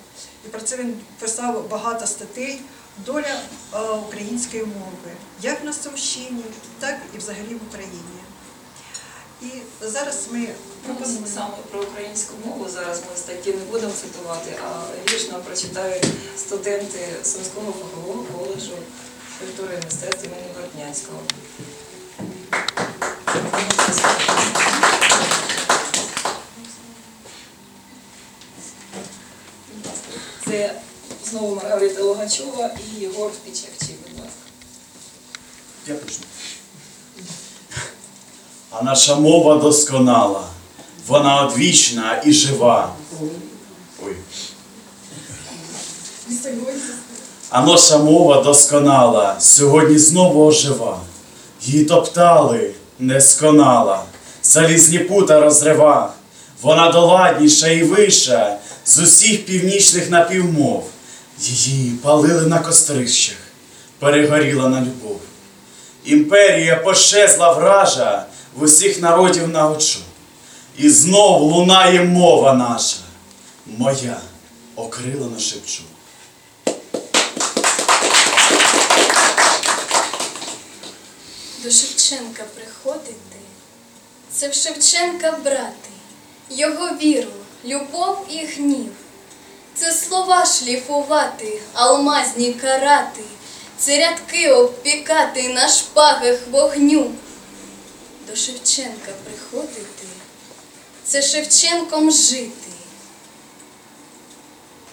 І про це він писав багато статей. Доля е, української мови, як на Сумщині, так і взагалі в Україні. І зараз ми Ну, пропонуємо. Саме про українську мову зараз ми статті не будемо цитувати, а вірш нам прочитають студенти Сумського фахового коледжу культури і мистецтв імені Бортнянського. Це знову Маргарита Логачова і Єгор Пічевчий, будь ласка. Я почну. А наша мова досконала, вона одвічна і жива. Ой. А наша мова досконала, сьогодні знову ожива. Її топтали, не сконала, залізні пута розрива. Вона доладніша і вища з усіх північних напівмов. Її палили на кострищах, перегоріла на любов. Імперія пощезла вража в усіх народів на очу. І знов лунає мова наша, моя окрилена шепчу. До Шевченка приходити, це в Шевченка брати, його віру, любов і гнів. Це слова шліфувати, алмазні карати, це рядки обпікати на шпагах вогню. До Шевченка приходити, це Шевченком жити.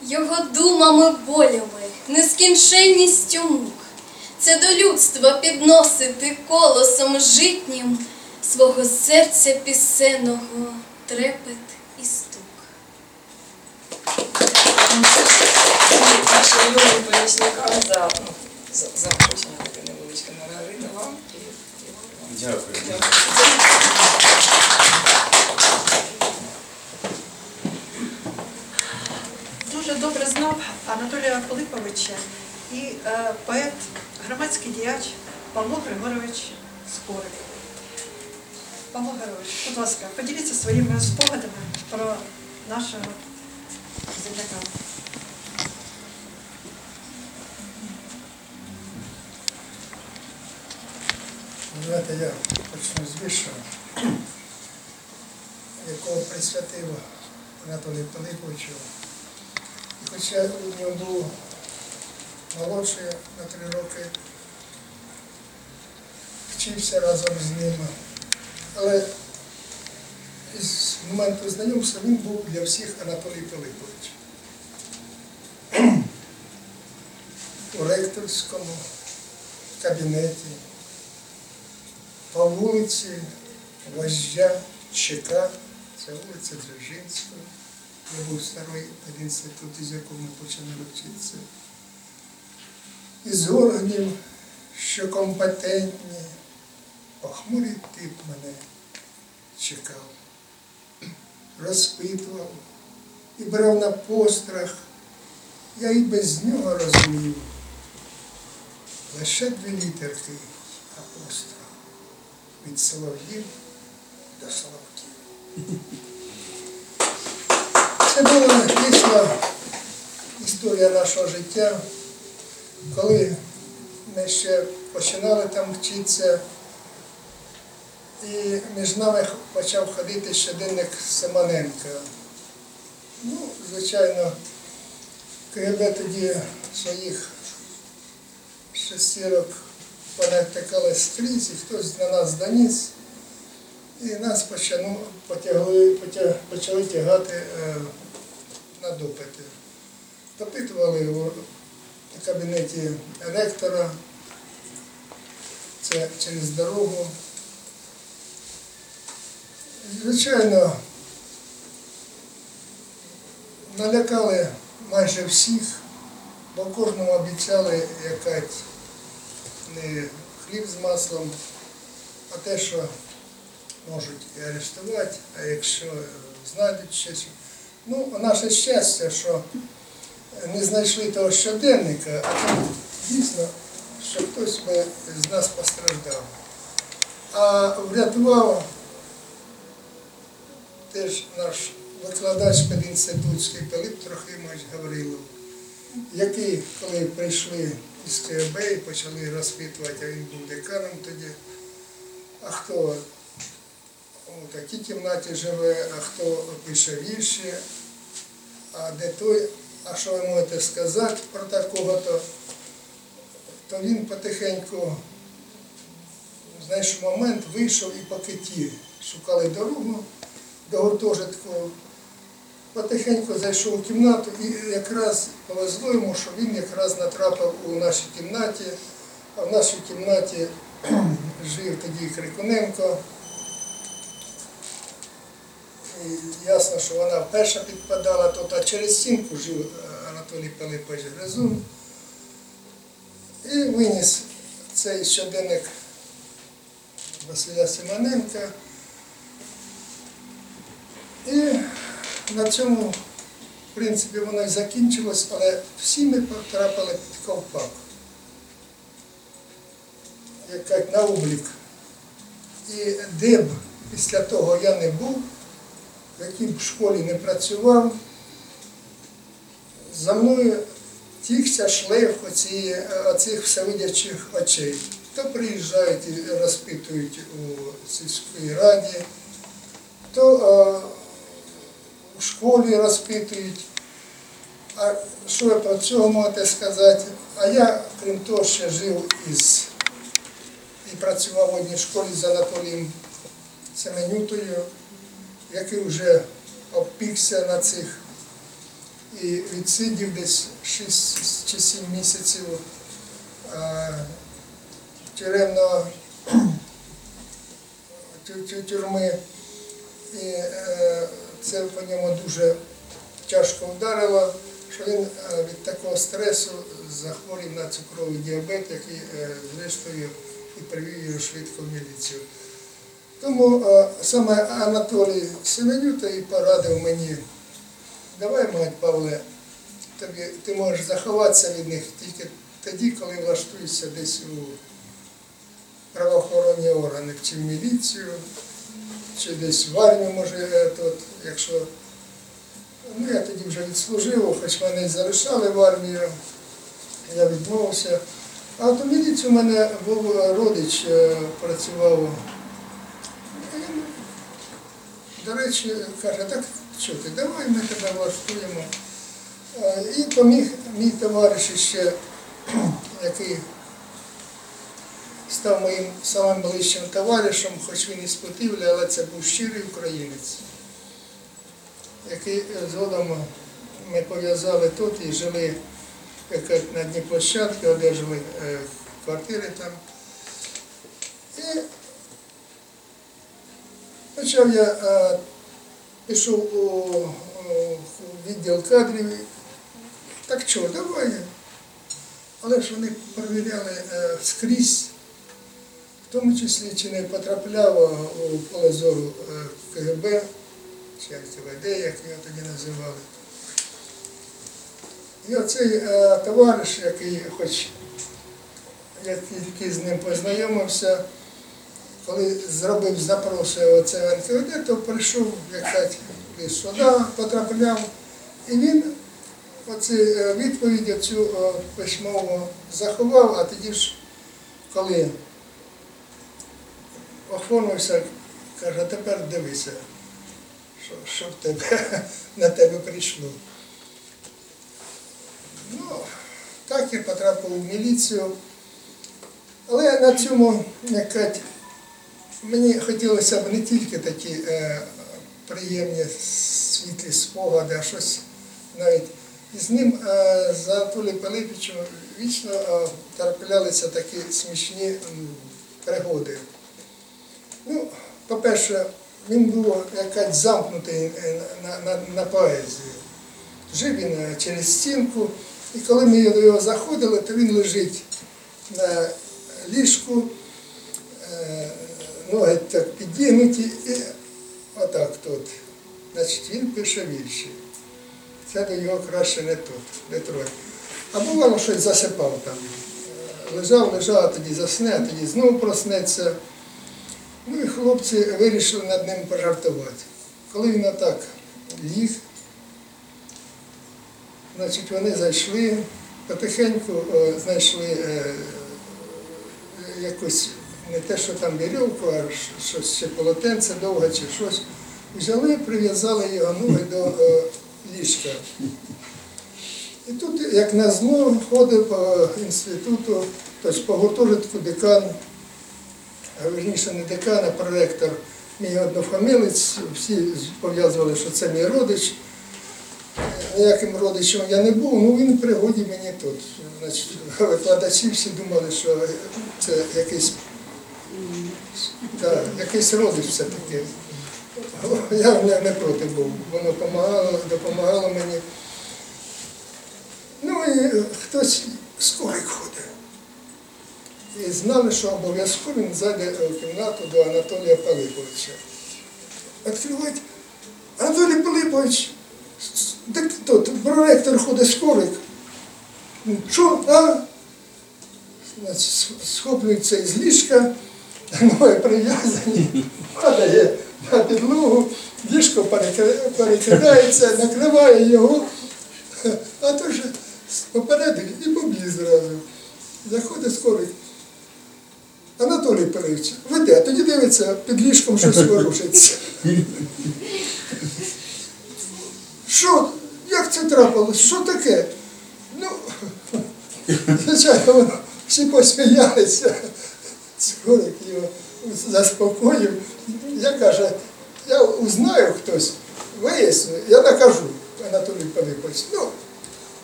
Його думами, болями, нескінченністю мук. Це до людства підносити колосом житнім свого серця пісенного трепет і стук. Нашим юним помічникам за, ну, за, за вручення таке невеличке Маргарита вам і Єгор вам. Дуже добре знав Анатолія Пилиповича і е, поет, громадський діяч Павло Григорович Скорик. Павло Григорович, будь ласка, поділіться своїми спогадами про нашого земляка. Знаєте, я почну з вірша, якого присвятив Анатолій Пилиповичу. І хоча у нього був молодший на три роки, вчився разом з ним. Але із моменту знайомства він був для всіх Анатолій Пилипович. У ректорському кабінеті по вулиці Вождя ЧК, це вулиця Дзержинського. Це був старий інститут, із якого ми почали вчитися. Із органів, що компетентні, похмурий тип мене чекав, розпитував і брав на пострах. Я і без нього розумів. Лише дві літерки апостроф від солов'їв до соловків. Це була дійсно історія нашого життя, коли ми ще починали там вчитися, і між нами почав ходити щоденник Семененка. Ну, звичайно, КГБ тоді своїх шестірок понатикали скрізь, і хтось на нас доніс. І нас почану, потягли, потя- почали тягати е, на допити. Допитували у кабінеті ректора, це через дорогу. Звичайно, налякали майже всіх, бо кожному обіцяли якась не хліб з маслом, а те, що можуть і арештувати, а якщо знайдуть щось. Ну, наше щастя, що не знайшли того щоденника, а там дійсно що хтось би з нас постраждав. А врятував теж наш викладач пединститутський Пилип Трохимович Гаврилов, який, коли прийшли із КБ і почали розпитувати, а він був деканом тоді, а хто у такій кімнаті живе, а хто пише вірші, а де той, а що ви можете сказати про такого-то, то він потихеньку знайшов момент, вийшов і по киті шукали дорогу до гуртожитку. Потихеньку зайшов у кімнату і якраз повезло йому, що він якраз натрапив у нашій кімнаті, а в нашій кімнаті жив тоді Крикуненко. І ясно, що вона перша підпадала тут, а через стінку жив е, Анатолій Пилипович Гризун. І виніс цей щоденник Василя Симоненка. І на цьому, в принципі, воно і закінчилось, але всі ми потрапили під ковпак. Як на облік. І де б після того я не був, в якій б школі не працював, за мною тігся шлейф оці, оцих всевидячих очей. То приїжджають і розпитують у сільській раді, то е, у школі розпитують. А що ви про цього можете сказати? А я, крім того, ще жив із і працював в одній школі з Анатолієм Семенютою, який вже обпікся на цих і відсидів десь 6 чи 7 місяців тюремного тю- тю- тюрми. І е, це по ньому дуже тяжко вдарило, що він е, від такого стресу захворів на цукровий діабет, який е, зрештою і привів його швидко в міліцію. Тому е, саме Анатолій Семенюта і порадив мені, давай, мать Павле, тобі, ти можеш заховатися від них тільки тоді, коли влаштуєшся десь у правоохоронні органи, чи в міліцію, чи десь в армію, може, тут, якщо. Ну, я тоді вже відслужив, хоч мене і залишали в армію, я відмовився. А у міліцію у мене був родич, е, працював. Він, До речі, каже, так що ти, давай ми тебе влаштуємо. Е, І поміг мій товариш ще, який став моїм самим ближчим товаришем, хоч він із Путивля, але це був щирий українець, який е, згодом ми пов'язали тут і жили як на дні площадки, одержали е, квартири там. І почав я, е, пішов у, відділ кадрів. Так що, давай. Але ж вони перевіряли е, скрізь, в тому числі чи не потрапляв у поле зору е, КГБ, чи як як його тоді називали. І оцей е, товариш, який хоч я тільки з ним познайомився, коли зробив запрос оце НКВД, то прийшов, як кажуть, сюди, потрапляв. І він оцю е, відповідь цю письмову заховав, а тоді ж, коли оформився, каже, тепер дивися, що, що в тебе, на тебе прийшло. Ну, так я потрапив в міліцію. Але на цьому, як кажуть, мені хотілося б не тільки такі е, приємні світлі спогади, а щось навіть і з ним, е, з Анатолієм Пилипичем, вічно е, траплялися такі смішні пригоди. Ну, по-перше, він був якась замкнутий е, на, на, на поезію. Жив він е, через стінку, і коли ми до його заходили, то він лежить на ліжку, е, ноги так підігнуті, і отак тут. Значить, він пише вірші. Це до його краще не тут, не трохи. А бувало щось засипав там. Лежав, лежав, а тоді засне, а тоді знову проснеться. Ну і хлопці вирішили над ним пожартувати. Коли він отак ліг, значить вони зайшли, потихеньку е, знайшли е, якусь не те, що там вірьовку, а щось ще полотенце довге чи щось. Взяли, прив'язали його ноги до е, ліжка. І тут, як назло, ходив по інституту, тобто по гуртожитку декан, верніше не декан, а проректор, мій однофамілець, всі пов'язували, що це мій родич. Ніяким родичем я не був, ну він пригоді мені тут. Значить, викладачі всі думали, що це якийсь, да, якийсь родич все-таки. Я не, не проти був, воно допомагало, допомагало мені. Ну і хтось скорик ходить. І знали, що обов'язково він зайде в кімнату до Анатолія Пилиповича. Відкривають, Анатолій Пилипович, так тут проректор ходить скорик. Що, а? Схоплюється із ліжка, ноги прив'язані, падає на підлогу, ліжко перекидається, накриває його, а то ж попередив і побіг зразу. Заходить скорик. Анатолій Пилипович, веде, тоді дивиться, під ліжком щось ворушиться. Що? Як це трапилось? Що таке? Ну, звичайно, всі посміялися. Скорик його заспокоїв. Я каже, я узнаю хтось, виясню, я накажу Анатолій Пилипович. Ну,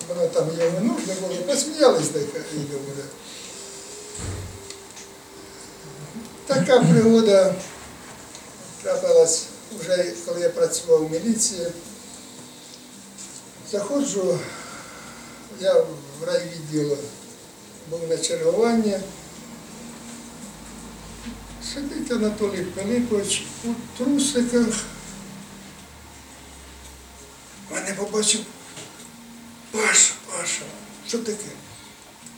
воно там йому нужно було, посміялись і добре. Така пригода трапилась вже коли я працював в міліції. Заходжу, я в райвідділ був на чергуванні. Сидить Анатолій Пилипович у трусиках. Мене побачив. Паша, Паша, що таке?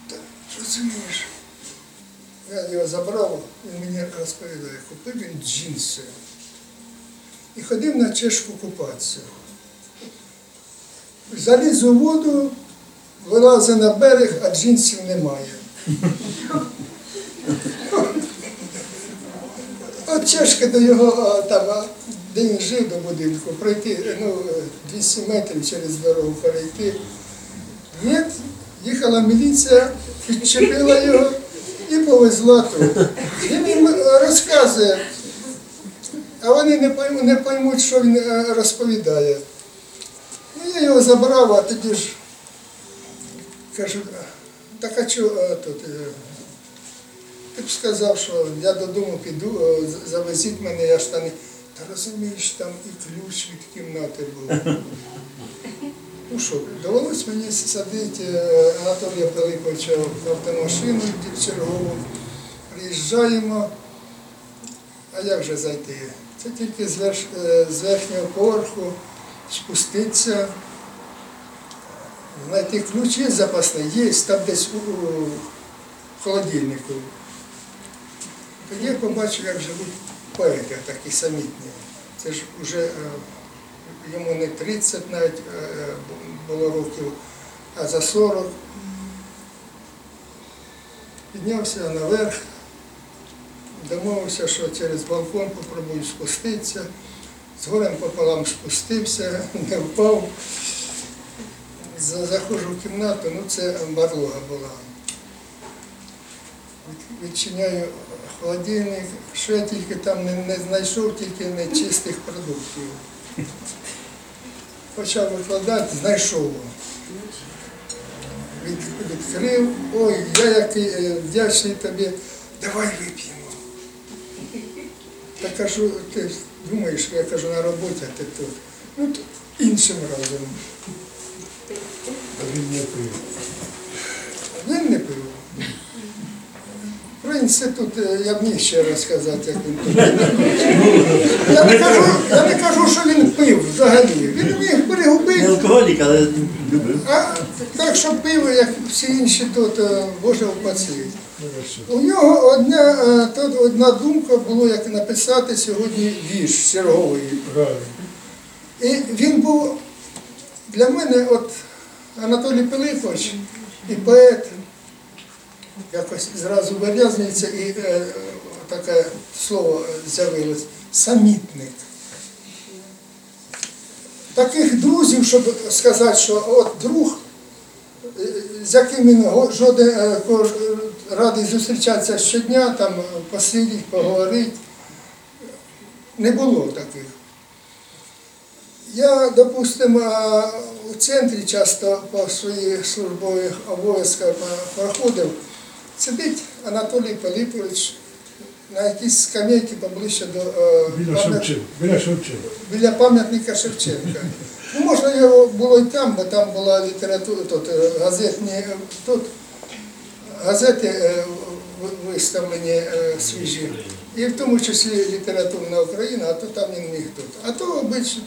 Та розумієш? Я його забрав, він мені розповідає, купив він джинси і ходив на чешку купатися. Заліз у воду, вилазить на берег, а джинсів немає. От чешка до його, там, де він жив до будинку, пройти ну, 200 метрів через дорогу перейти. Ні, їхала міліція, підчепила його і повезла тут. Він їм е, розказує, а вони не поймуть, не поймуть, що він е, розповідає. Ну, я його забрав, а тоді ж кажу, так а е, тут? е, Ти б сказав, що я додому піду, завезіть мене, я штани. Та розумієш, там і ключ від кімнати був. Ну що, довелось мені садити е, Анатолія Пилиповича в автомашину в чергову. Приїжджаємо. А як же зайти? Це тільки з, верх, е, з верхнього поверху спуститися, знайти ключі запасні, є там десь у, у холодильнику. Тоді я побачив, як живуть поети такі самітні. Це ж вже е, йому не 30 навіть е, було років, а за 40. Піднявся наверх, домовився, що через балкон попробую спуститися. З горем пополам спустився, не впав. За- Заходжу в кімнату, ну це барлога була. Відчиняю холодильник, що я тільки там не, не знайшов, тільки нечистих продуктів. Почав викладати, знайшов. Від, відкрив, ой, я який е, вдячний тобі, давай вип'ємо. Та кажу, ти думаєш, я кажу, на роботі, а ти тут. Ну, то іншим разом. Він не пив. Він не пив. Інститут е, я б міг ще розказати, як він тут. Я не кажу, я не кажу, що він пив взагалі. Він міг Не перегубити. алкоголік, але любив. А так, що пиво, як всі інші тут, е, Боже упаси. У нього одна, е, тут одна думка була, як написати сьогодні вірш черговий. І він був для мене, от Анатолій Пилипович і поет, якось зразу вирязнюється і е, таке слово з'явилось самітник. Таких друзів, щоб сказати, що от друг, е, з яким він жоден е, радий зустрічатися щодня, там посидіти, поговорити, не було таких. Я, допустимо, е, у центрі часто по своїх службових обов'язках проходив. Сидить Анатолій Пилипович на якійсь скам'яті поближче до е, Біля пам'ят- Шевченка. Біля Шевченка. біля пам'ятника Шевченка. Ну, можна його було й там, бо там була література, тут е, газетні, е, тут газети виставлені свіжі. І в тому числі літературна Україна, а то там він міг тут. А то обично.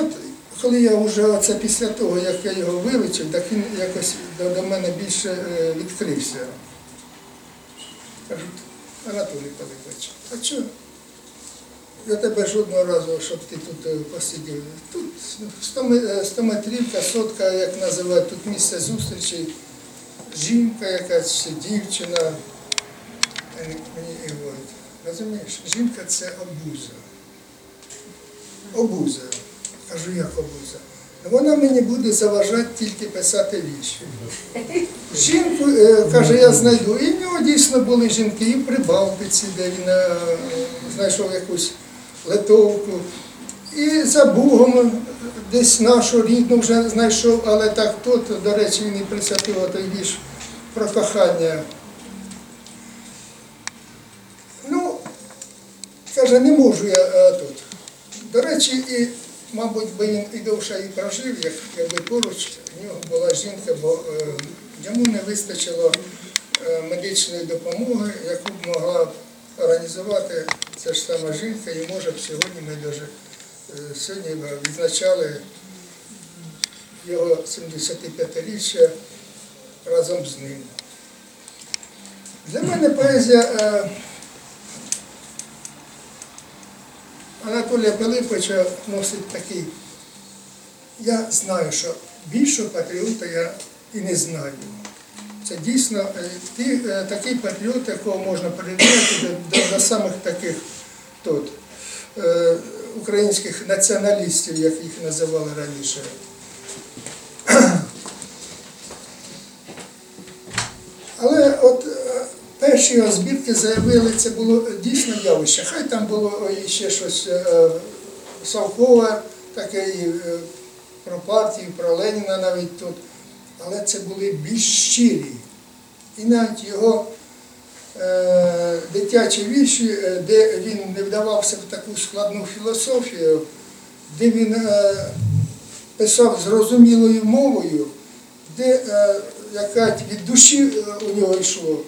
От коли я вже оце після того, як я його вивчив, так він якось до, мене більше відкрився. Кажуть, Анатолій Павлович, а чого? Я тебе жодного разу, щоб ти тут е, посидів. Тут 100 ме- е, 100 метрівка, сотка, як називають, тут місце зустрічі. Жінка якась чи дівчина. Мені мені і говорить, розумієш, жінка це обуза. Обуза. Кажу, як обуза. Вона мені буде заважати тільки писати вірші. Жінку, е, каже, я знайду. І в нього дійсно були жінки і в Прибалтиці, де він е, знайшов якусь литовку. І за Бугом десь нашу рідну вже знайшов, але так тут, до речі, він і присвятив той вірш про кохання. Ну, каже, не можу я е, тут. До речі, і, мабуть, би він і довше і прожив, як, якби поруч в нього була жінка, бо е, йому не вистачило е, медичної допомоги, яку б могла організувати ця ж сама жінка, і може б сьогодні ми дуже е, сьогодні відзначали його 75-річчя разом з ним. Для мене поезія е, Анатолія Пилиповича носить такий. Я знаю, що більшого патріота я і не знаю. Це дійсно е, ті, е, такий патріот, якого можна порівняти до, до, до самих таких тут, е, українських націоналістів, як їх називали раніше. Але от е, перші його збірки заявили, це було дійсно явище. Хай там було ще щось е, совкове, таке і е, про партію, про Леніна навіть тут. Але це були більш щирі. І навіть його е, дитячі вірші, е, де він не вдавався в таку складну філософію, де він е, писав зрозумілою мовою, де е, яка від душі е, у нього йшло.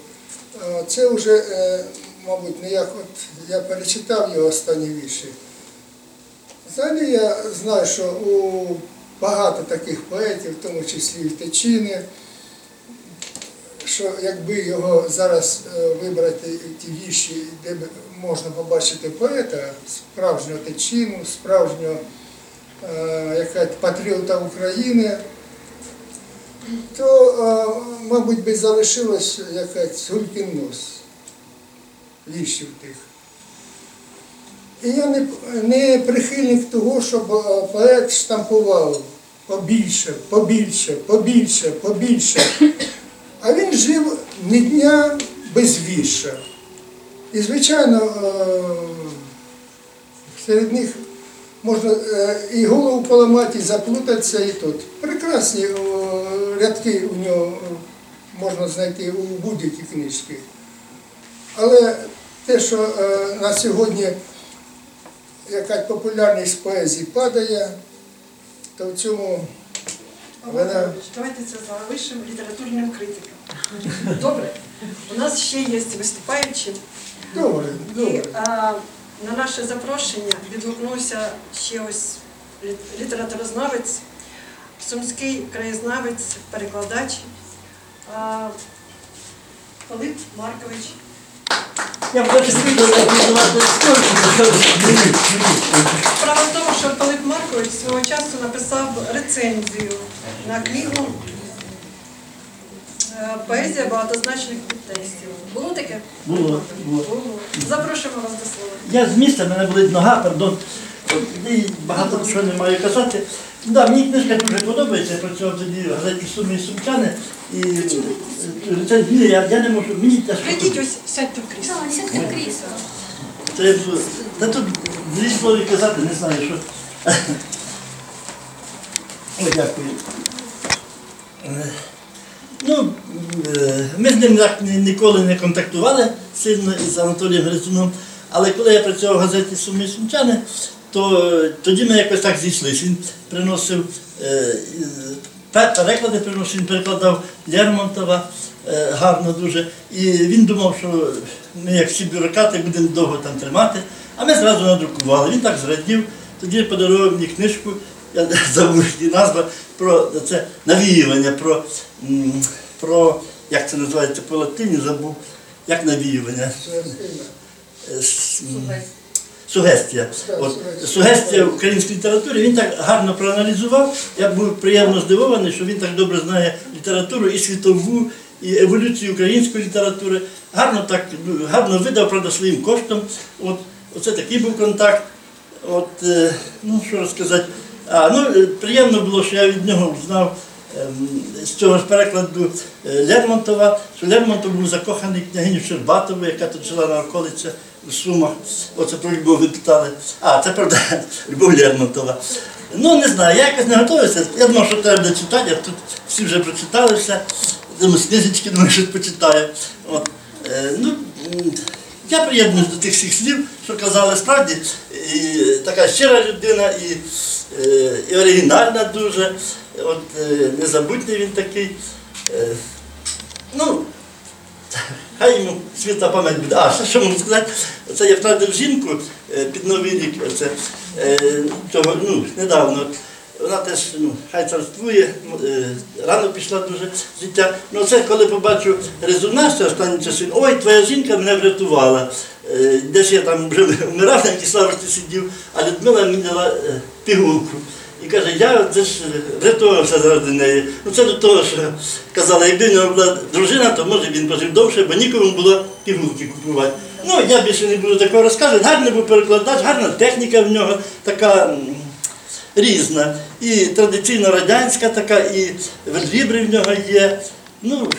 Це вже, е, мабуть, не як от я перечитав його останні вірші. Взагалі я знаю, що у багато таких поетів, в тому числі і Тичини, що якби його зараз е, вибрати ті вірші, де можна побачити поета, справжнього Тичину, справжнього е, патріота України, то, е, мабуть, би залишилось якась гулькін нос віршів тих. І я не, не прихильник того, щоб е, поет штампував побільше, побільше, побільше, побільше. А він жив ні дня без вірша. І, звичайно, е, серед них можна і голову поламати, і заплутатися, і тут. Прекрасні рядки у нього е, можна знайти у будь-якій книжці. Але те, що е, на сьогодні якась популярність поезії падає, то в цьому вона Давайте це залишимо літературним критикам. Добре. У нас ще є виступаючі. добре, І добре. а, на наше запрошення відгукнувся ще ось літературознавець, сумський краєзнавець, перекладач а, Пилип Маркович. Я. Справа в тому, що Пилип Маркович свого часу написав рецензію на книгу е, Поезія багатозначних підтекстів. Було таке? Було, було. Було. Запрошуємо вас до слова. Я з міста, мене болить нога, пардон. Багато що не маю казати. Да, мені книжка дуже подобається, я працював тоді в газеті Суми і Сумчани. І е, рецензію я, я не можу, мені теж. Прийдіть ось, сядьте в крісло. Це, я б- та тут дві слові казати, не знаю, що. О, дякую. Е, Ну, е, ми з ним так ні- ніколи не контактували сильно із Анатолієм Грицуном, але коли я працював в газеті Суми Сумчани, то е, тоді ми якось так зійшлися. Він приносив е, переклади, приносив, він перекладав Лермонтова е, гарно дуже. І він думав, що ми, як всі бюрократи, будемо довго там тримати. А ми зразу надрукували. Він так зрадів, тоді подарував мені книжку, я забув її назва, про це навіювання, про, про як це називається по латині, забув, як навіювання. Е, с- м, Сугестія. От, сугестія в українській літературі він так гарно проаналізував. Я був приємно здивований, що він так добре знає літературу і світову, і еволюцію української літератури. Гарно так гарно видав, правда, своїм коштом. От, оце такий був контакт. От, е, ну що розказати. А, ну, е, приємно було, що я від нього знав з цього ж перекладу е, Лермонтова, що Лермонтов був закоханий княгиню Щербатову, яка тут жила на околиці в Сумах. Оце про любов ви питали. А, це правда, Любов Лермонтова. Ну, не знаю, я якось не готувався. Я думав, що треба читати, а тут всі вже прочитали все. Книжечки, думаю, щось почитаю. От. Е, ну, я приєднуюсь до тих всіх слів, що казали справді. І така щира людина, і, е, і оригінальна дуже. От, е, незабутній він такий. Е, ну, хай йому світла пам'ять буде. А, що можу сказати, це я втратив жінку е, під Новий рік. Це, цього, ну, недавно. Вона теж ну, хай царствує, рано пішла дуже життя. Ну це коли побачу резонанс останні часи, ой, твоя жінка мене врятувала. Десь я там вже вмирав, на Киславості сидів, а Людмила мені дала пігулку. І каже, я ж заради неї. Ну це до того, що казала, якби в нього була дружина, то може він пожив довше, бо нікому було пігулки купувати. Ну, я більше не буду такого розказувати. Гарний був перекладач, гарна техніка в нього така різна. І традиційно радянська така, і верблібри в нього є. Ну,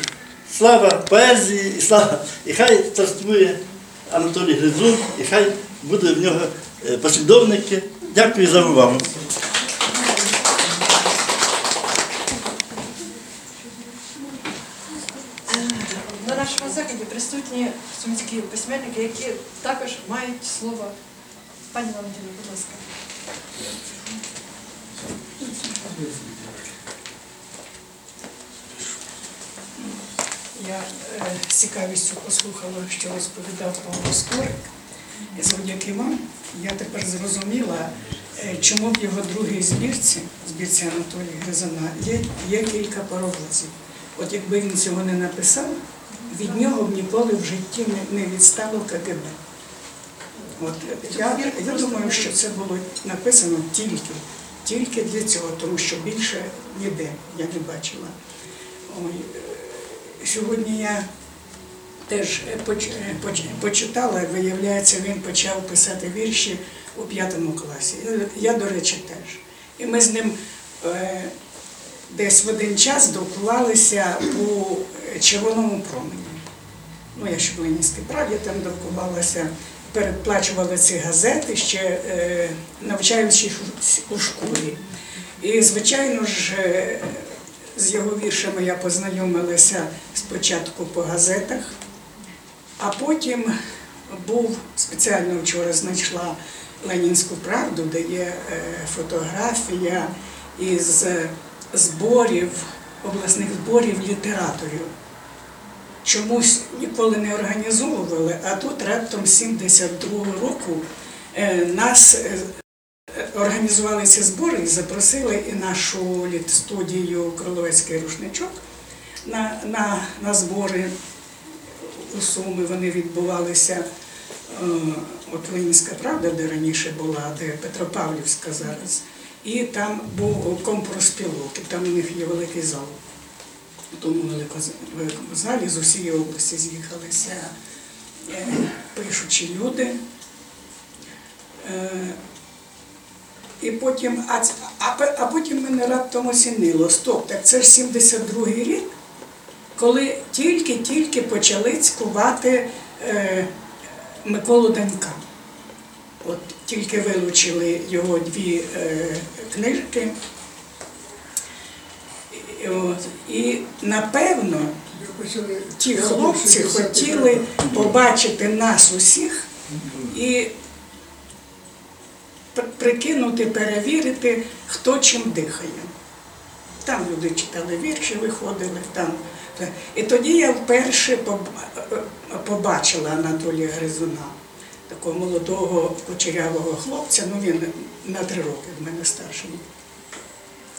слава поезії, і слава. І хай царствує Анатолій Гризун, і хай буде в нього е, послідовники. Дякую за увагу. На нашому заході присутні сумські письменники, які також мають слово. Пані Валентина, будь ласка. Я е, з цікавістю послухала, що розповідав Павло Скорик. Завдяки вам я тепер зрозуміла, е, чому в його другій збірці, збірці Анатолія Гризана, є, є кілька паровозів. От якби він цього не написав, від нього б ніколи в житті не, відстало КГБ. От, я, я думаю, що це було написано тільки, тільки для цього, тому що більше ніде я не бачила. Ой, е, сьогодні я теж е, поч- е, поч- почитала, виявляється, він почав писати вірші у п'ятому класі. Я, до речі, теж. І ми з ним е, десь в один час друкувалися у е, червоному промені. Ну, я ще в Ленінській правді там друкувалася, передплачували ці газети, ще е, навчаючись у школі. І, звичайно ж, е, з його віршами я познайомилася спочатку по газетах, а потім був спеціально вчора знайшла Ленінську правду, де є е, фотографія із зборів, обласних зборів літераторів. Чомусь ніколи не організовували, а тут раптом 72-го року е, нас е, організували ці збори і запросили і нашу студію Кроловецький рушничок на, на, на збори. у Суми. Вони відбувалися е, от Ленінська правда, де раніше була, де Петропавлівська зараз. І там був компроспілок, і там у них є великий зал. У тому велико- великому залі з усієї області з'їхалися е, пишучі люди. Е, І потім, а, а, а потім мене раптом осінило. Стоп, так це ж 72-й рік, коли тільки-тільки почали цькувати е, Миколу Данька. От тільки вилучили його дві е, книжки. От, і напевно ті хлопці хотіли побачити нас усіх і прикинути, перевірити, хто чим дихає. Там люди читали вірші, виходили там. І тоді я вперше побачила Анатолія Гризуна, такого молодого кучерявого хлопця, ну він на три роки в мене старший.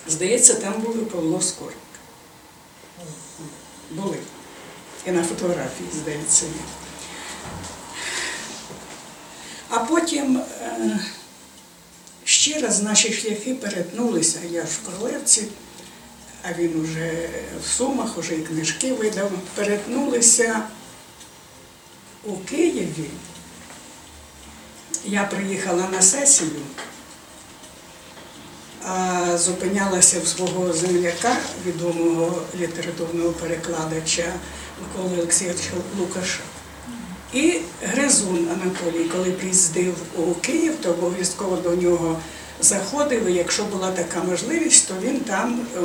Здається, там був і Павло Скорик. Були. І на фотографії, здається, є. А потім е, ще раз наші шляхи перетнулися. Я в Королевці, а він уже в Сумах, уже і книжки видав. Перетнулися у Києві. Я приїхала на сесію, а зупинялася в свого земляка, відомого літературного перекладача Миколи Олексійовича Лукаша. І Гризун Анатолій, коли приїздив у Київ, то обов'язково до нього заходив, і якщо була така можливість, то він там е,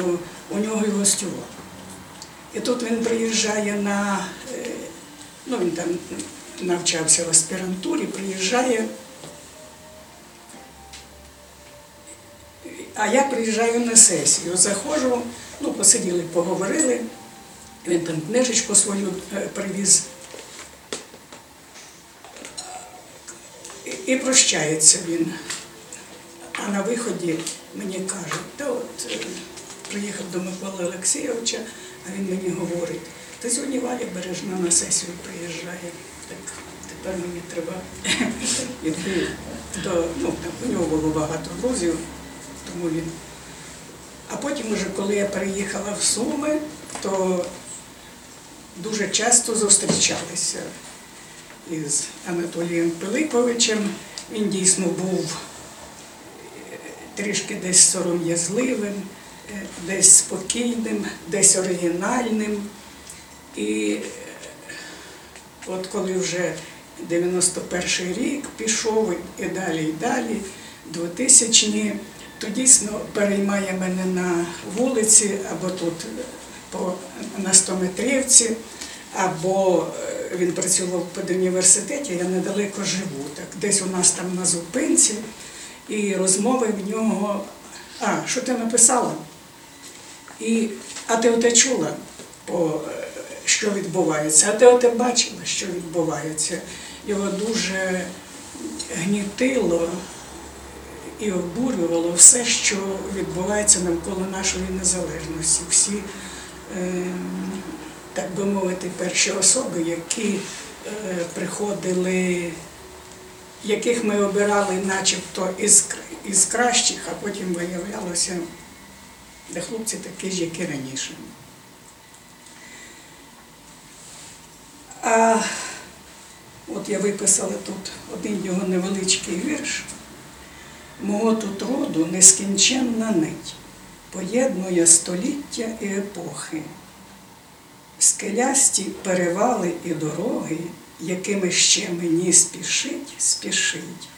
у нього і гостював. І тут він приїжджає на, е, ну він там навчався в аспірантурі, приїжджає. А я приїжджаю на сесію, заходжу, ну, посиділи, поговорили. Він там книжечку свою е, привіз. І, прощається він. А на виході мені каже, та от е, приїхав до Миколи Олексійовича, а він мені говорить, та сьогодні Валя Бережна на сесію приїжджає. Так тепер мені треба йти до, ну, там, у нього було багато друзів, тому він. А потім, уже коли я переїхала в Суми, то дуже часто зустрічалися із Анатолієм Пилиповичем. Він дійсно був е, трішки десь сором'язливим, е, десь спокійним, десь оригінальним. І е, от коли вже 91 рік пішов і далі, і далі, 2000-ні, то дійсно переймає мене на вулиці або тут е, по, на Стометрівці, або е, він працював в педуніверситеті, я недалеко живу. Так, десь у нас там на зупинці, і розмови в нього. А, що ти написала? І, а ти оте чула, по, е, що відбувається, а ти оте бачила, що відбувається. Його дуже гнітило і обурювало все, що відбувається навколо нашої незалежності. Всі, е, так би мовити, перші особи, які е, приходили, яких ми обирали начебто із, із кращих, а потім виявлялося, де хлопці такі ж, як і раніше. А от я виписала тут один його невеличкий вірш. Мого тут роду нескінченна нить, поєднує століття і епохи, скелясті перевали і дороги, якими ще мені спішить, спішить.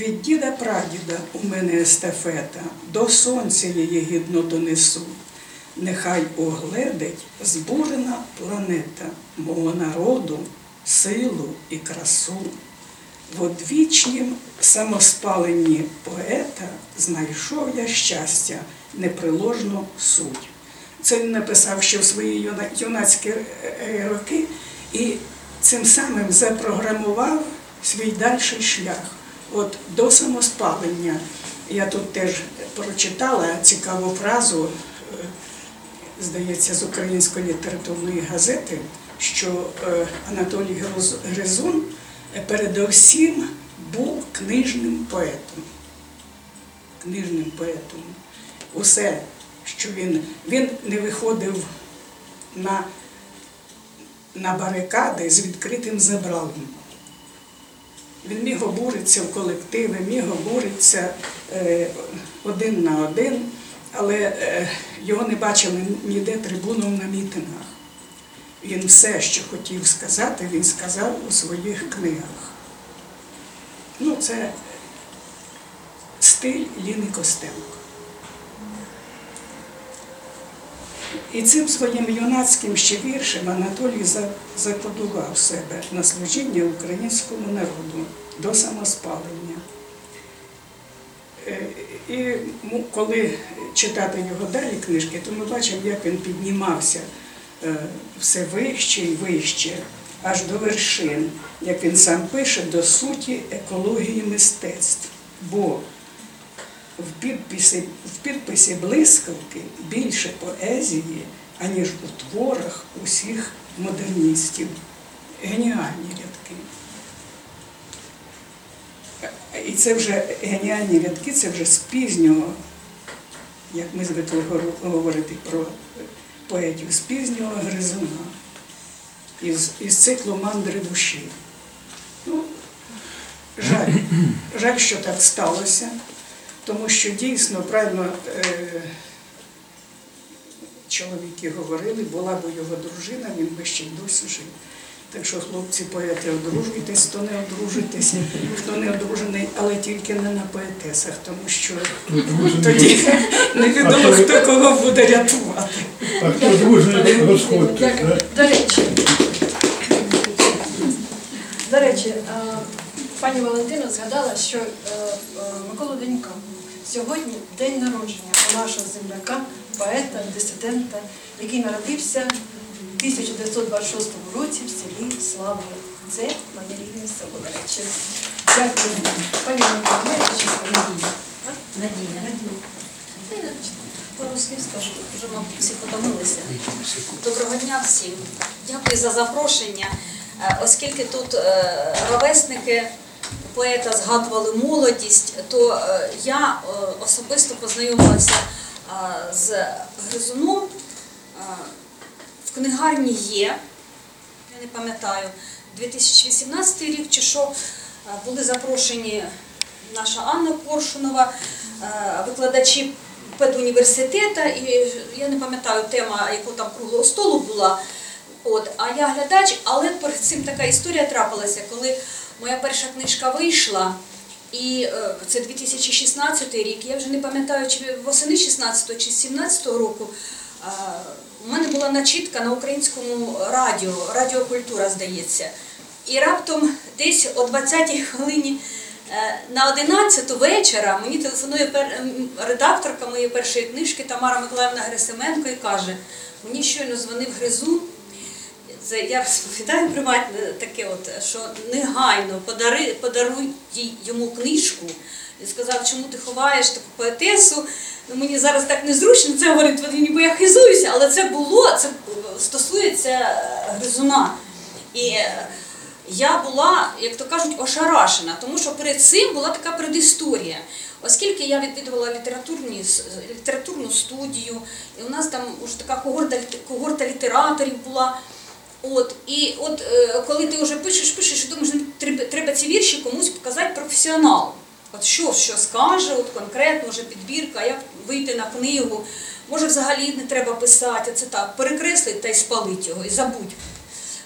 Від діда прадіда у мене естафета, до сонця її гідно донесу. Нехай огледить збурена планета мого народу, силу і красу. В одвічнім самоспаленні поета знайшов я щастя, неприложну суть. Це він написав ще в свої юнацькі е, е, роки і цим самим запрограмував свій дальший шлях. От до самоспалення. Я тут теж прочитала цікаву фразу, е, здається, з української літературної газети що Анатолій Гризун передовсім був книжним поетом. Книжним поетом. Усе, що він, він не виходив на, на барикади з відкритим забралом. Він міг обуритися в колективи, міг обуритися е, один на один, але е, його не бачили ніде трибуном на мітингах. Він все, що хотів сказати, він сказав у своїх книгах. Ну, це стиль Ліни Костенко. І цим своїм юнацьким ще віршем Анатолій за- закодував себе на служіння українському народу до самоспалення. Е, І коли читати його далі книжки, то ми бачимо, як він піднімався все вище і вище, аж до вершин, як він сам пише, до суті екології мистецтв. Бо в підписі, в підписі блискавки більше поезії, аніж у творах усіх модерністів. Геніальні рядки. І це вже геніальні рядки, це вже з пізнього, як ми звикли говорити про поетів, з пізнього гризуна, із, із циклу мандри душі. Ну, жаль, жаль, що так сталося, тому що дійсно правильно е, чоловіки говорили, була б його дружина, він би ще й досі жив. Так що, хлопці, поети, одружуйтесь, хто не одружуйтесь, хто не одружений, але тільки не на поетесах, тому що тоді невідомо, хто кого буде рятувати. А хто дружний, розходьтесь. До речі, до речі, пані Валентина згадала, що е, е, Микола Денька сьогодні день народження у нашого земляка, поета, дисидента, який народився 1926 році в селі Славе. Це моє рідне село, до речі. Дякую. Надія. Надія. Пару слів скажу, вже, мабуть, всі потомилися. Доброго дня всім. Дякую за запрошення. Е, Оскільки тут е, ровесники поета згадували молодість, то е, я особисто познайомилася з Гризуном. Книгарні є, я не пам'ятаю, 2018 рік чи що, е, були запрошені наша Анна Коршунова, е, викладачі педуніверситету, і я не пам'ятаю тема, якого там круглого столу була. От, а я глядач, але перед цим така історія трапилася, коли моя перша книжка вийшла, і е, це 2016 рік, я вже не пам'ятаю, чи восени 16 чи 17 року. У мене була начітка на українському радіо, радіокультура, здається. І раптом десь о 20-й хвилині е, на 11 вечора мені телефонує редакторка моєї першої книжки Тамара Миколаївна Грисименко і каже: мені щойно дзвонив Гризун. Це я розповідаю приватне таке, от, що негайно подари, подаруй йому книжку. І сказав, чому ти ховаєш таку поетесу. Ну, мені зараз так незручно це говорити, ніби я хизуюся, але це було, це стосується е, гризуна. І е, я була, як то кажуть, ошарашена, тому що перед цим була така предісторія. Оскільки я відвідувала літературну студію, і у нас там уже така когорта, когорта літераторів була. От, і от е, коли ти вже пишеш, пишеш, і думаєш, ну, треба ці вірші комусь показати професіоналу. От що, що скаже, от конкретно вже підбірка, як вийти на книгу. Може, взагалі не треба писати, це так, перекреслить та й спалить його, і забудь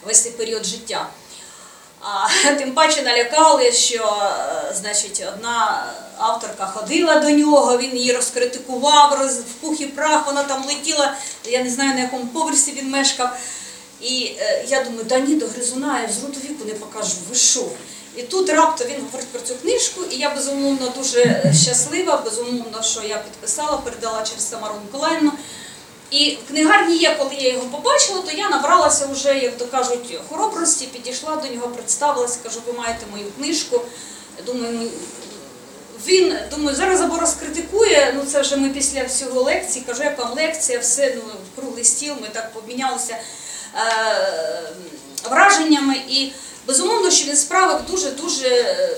весь цей період життя. А тим паче налякали, що е, значить, одна авторка ходила до нього, він її розкритикував, роз, в пух і прах, вона там летіла, я не знаю на якому поверсі він мешкав. І е, я думаю, да ні, до гризуна я з роду віку не покажу, ви що? І тут раптом він говорить про цю книжку, і я безумовно дуже щаслива, безумовно, що я підписала, передала через Тамару Миколаївну. І в книгарні є, коли я його побачила, то я набралася вже, як то кажуть, хоробрості, підійшла до нього, представилася, кажу, ви маєте мою книжку. Думаю, ну, він, думаю, зараз або розкритикує, ну це вже ми після всього лекції, кажу, як вам лекція, все, ну, круглий стіл, ми так обмінялися е, враженнями. І безумовно, що він справив дуже-дуже е,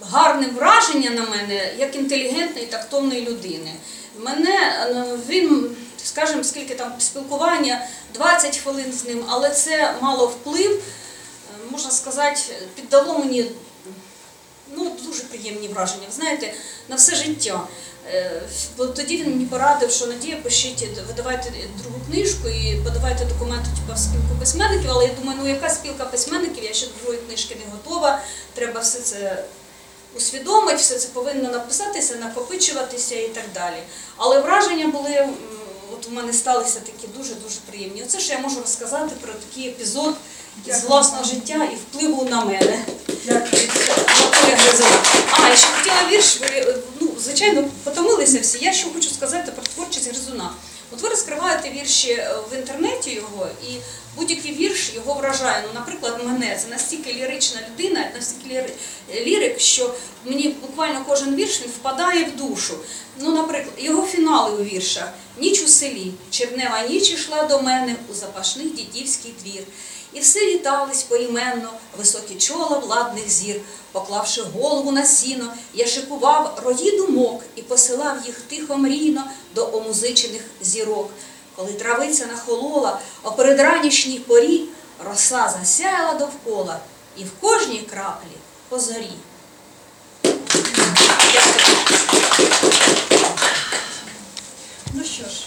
гарне враження на мене як інтелігентної, тактовної людини. Мене е, він, скажімо, скільки там спілкування, 20 хвилин з ним, але це мало вплив, е, можна сказати, піддало мені ну, дуже приємні враження. Знаєте, на все життя. Е, Тоді він мені порадив, що Надія, пишіть, видавайте другу книжку і подавайте документи типу, в спілку письменників. Але я думаю, ну яка спілка письменників? Я ще до другої книжки не готова. Треба все це усвідомити, все це повинно написатися, накопичуватися і так далі. Але враження були, от у мене сталися такі дуже-дуже приємні. Оце що я можу розказати про такий епізод з власного життя і впливу на мене. Дякую. А, я ще хотіла вірш, ви, ну, звичайно, потомилися всі. Я ще хочу сказати про творчість Гризуна. От ви розкриваєте вірші е, в інтернеті його, і будь-який вірш його вражає. Ну, наприклад, мене це настільки лірична людина, настільки ліри- лірик, що мені буквально кожен вірш він впадає в душу. Ну, наприклад, його фінали у віршах Ніч у селі, чернева ніч ішла до мене у запашний дідівський двір. І все вітались поіменно, високі чола владних зір, поклавши голову на сіно, я шикував рої думок і посилав їх тихо мрійно до омузичених зірок. Коли травиця нахолола, о передранішній порі, роса засяяла довкола, і в кожній краплі по зорі. Ну що ж,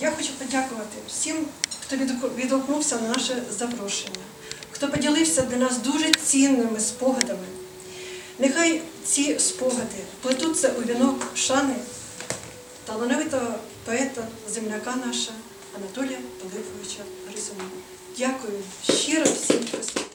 я хочу подякувати всім, хто відгукнувся на наше запрошення, хто поділився для нас дуже цінними спогадами. Нехай ці спогади плетуться у вінок шани талановитого поета, земляка наша Анатолія Пилиповича Гризуна. Дякую щиро всім присутнім.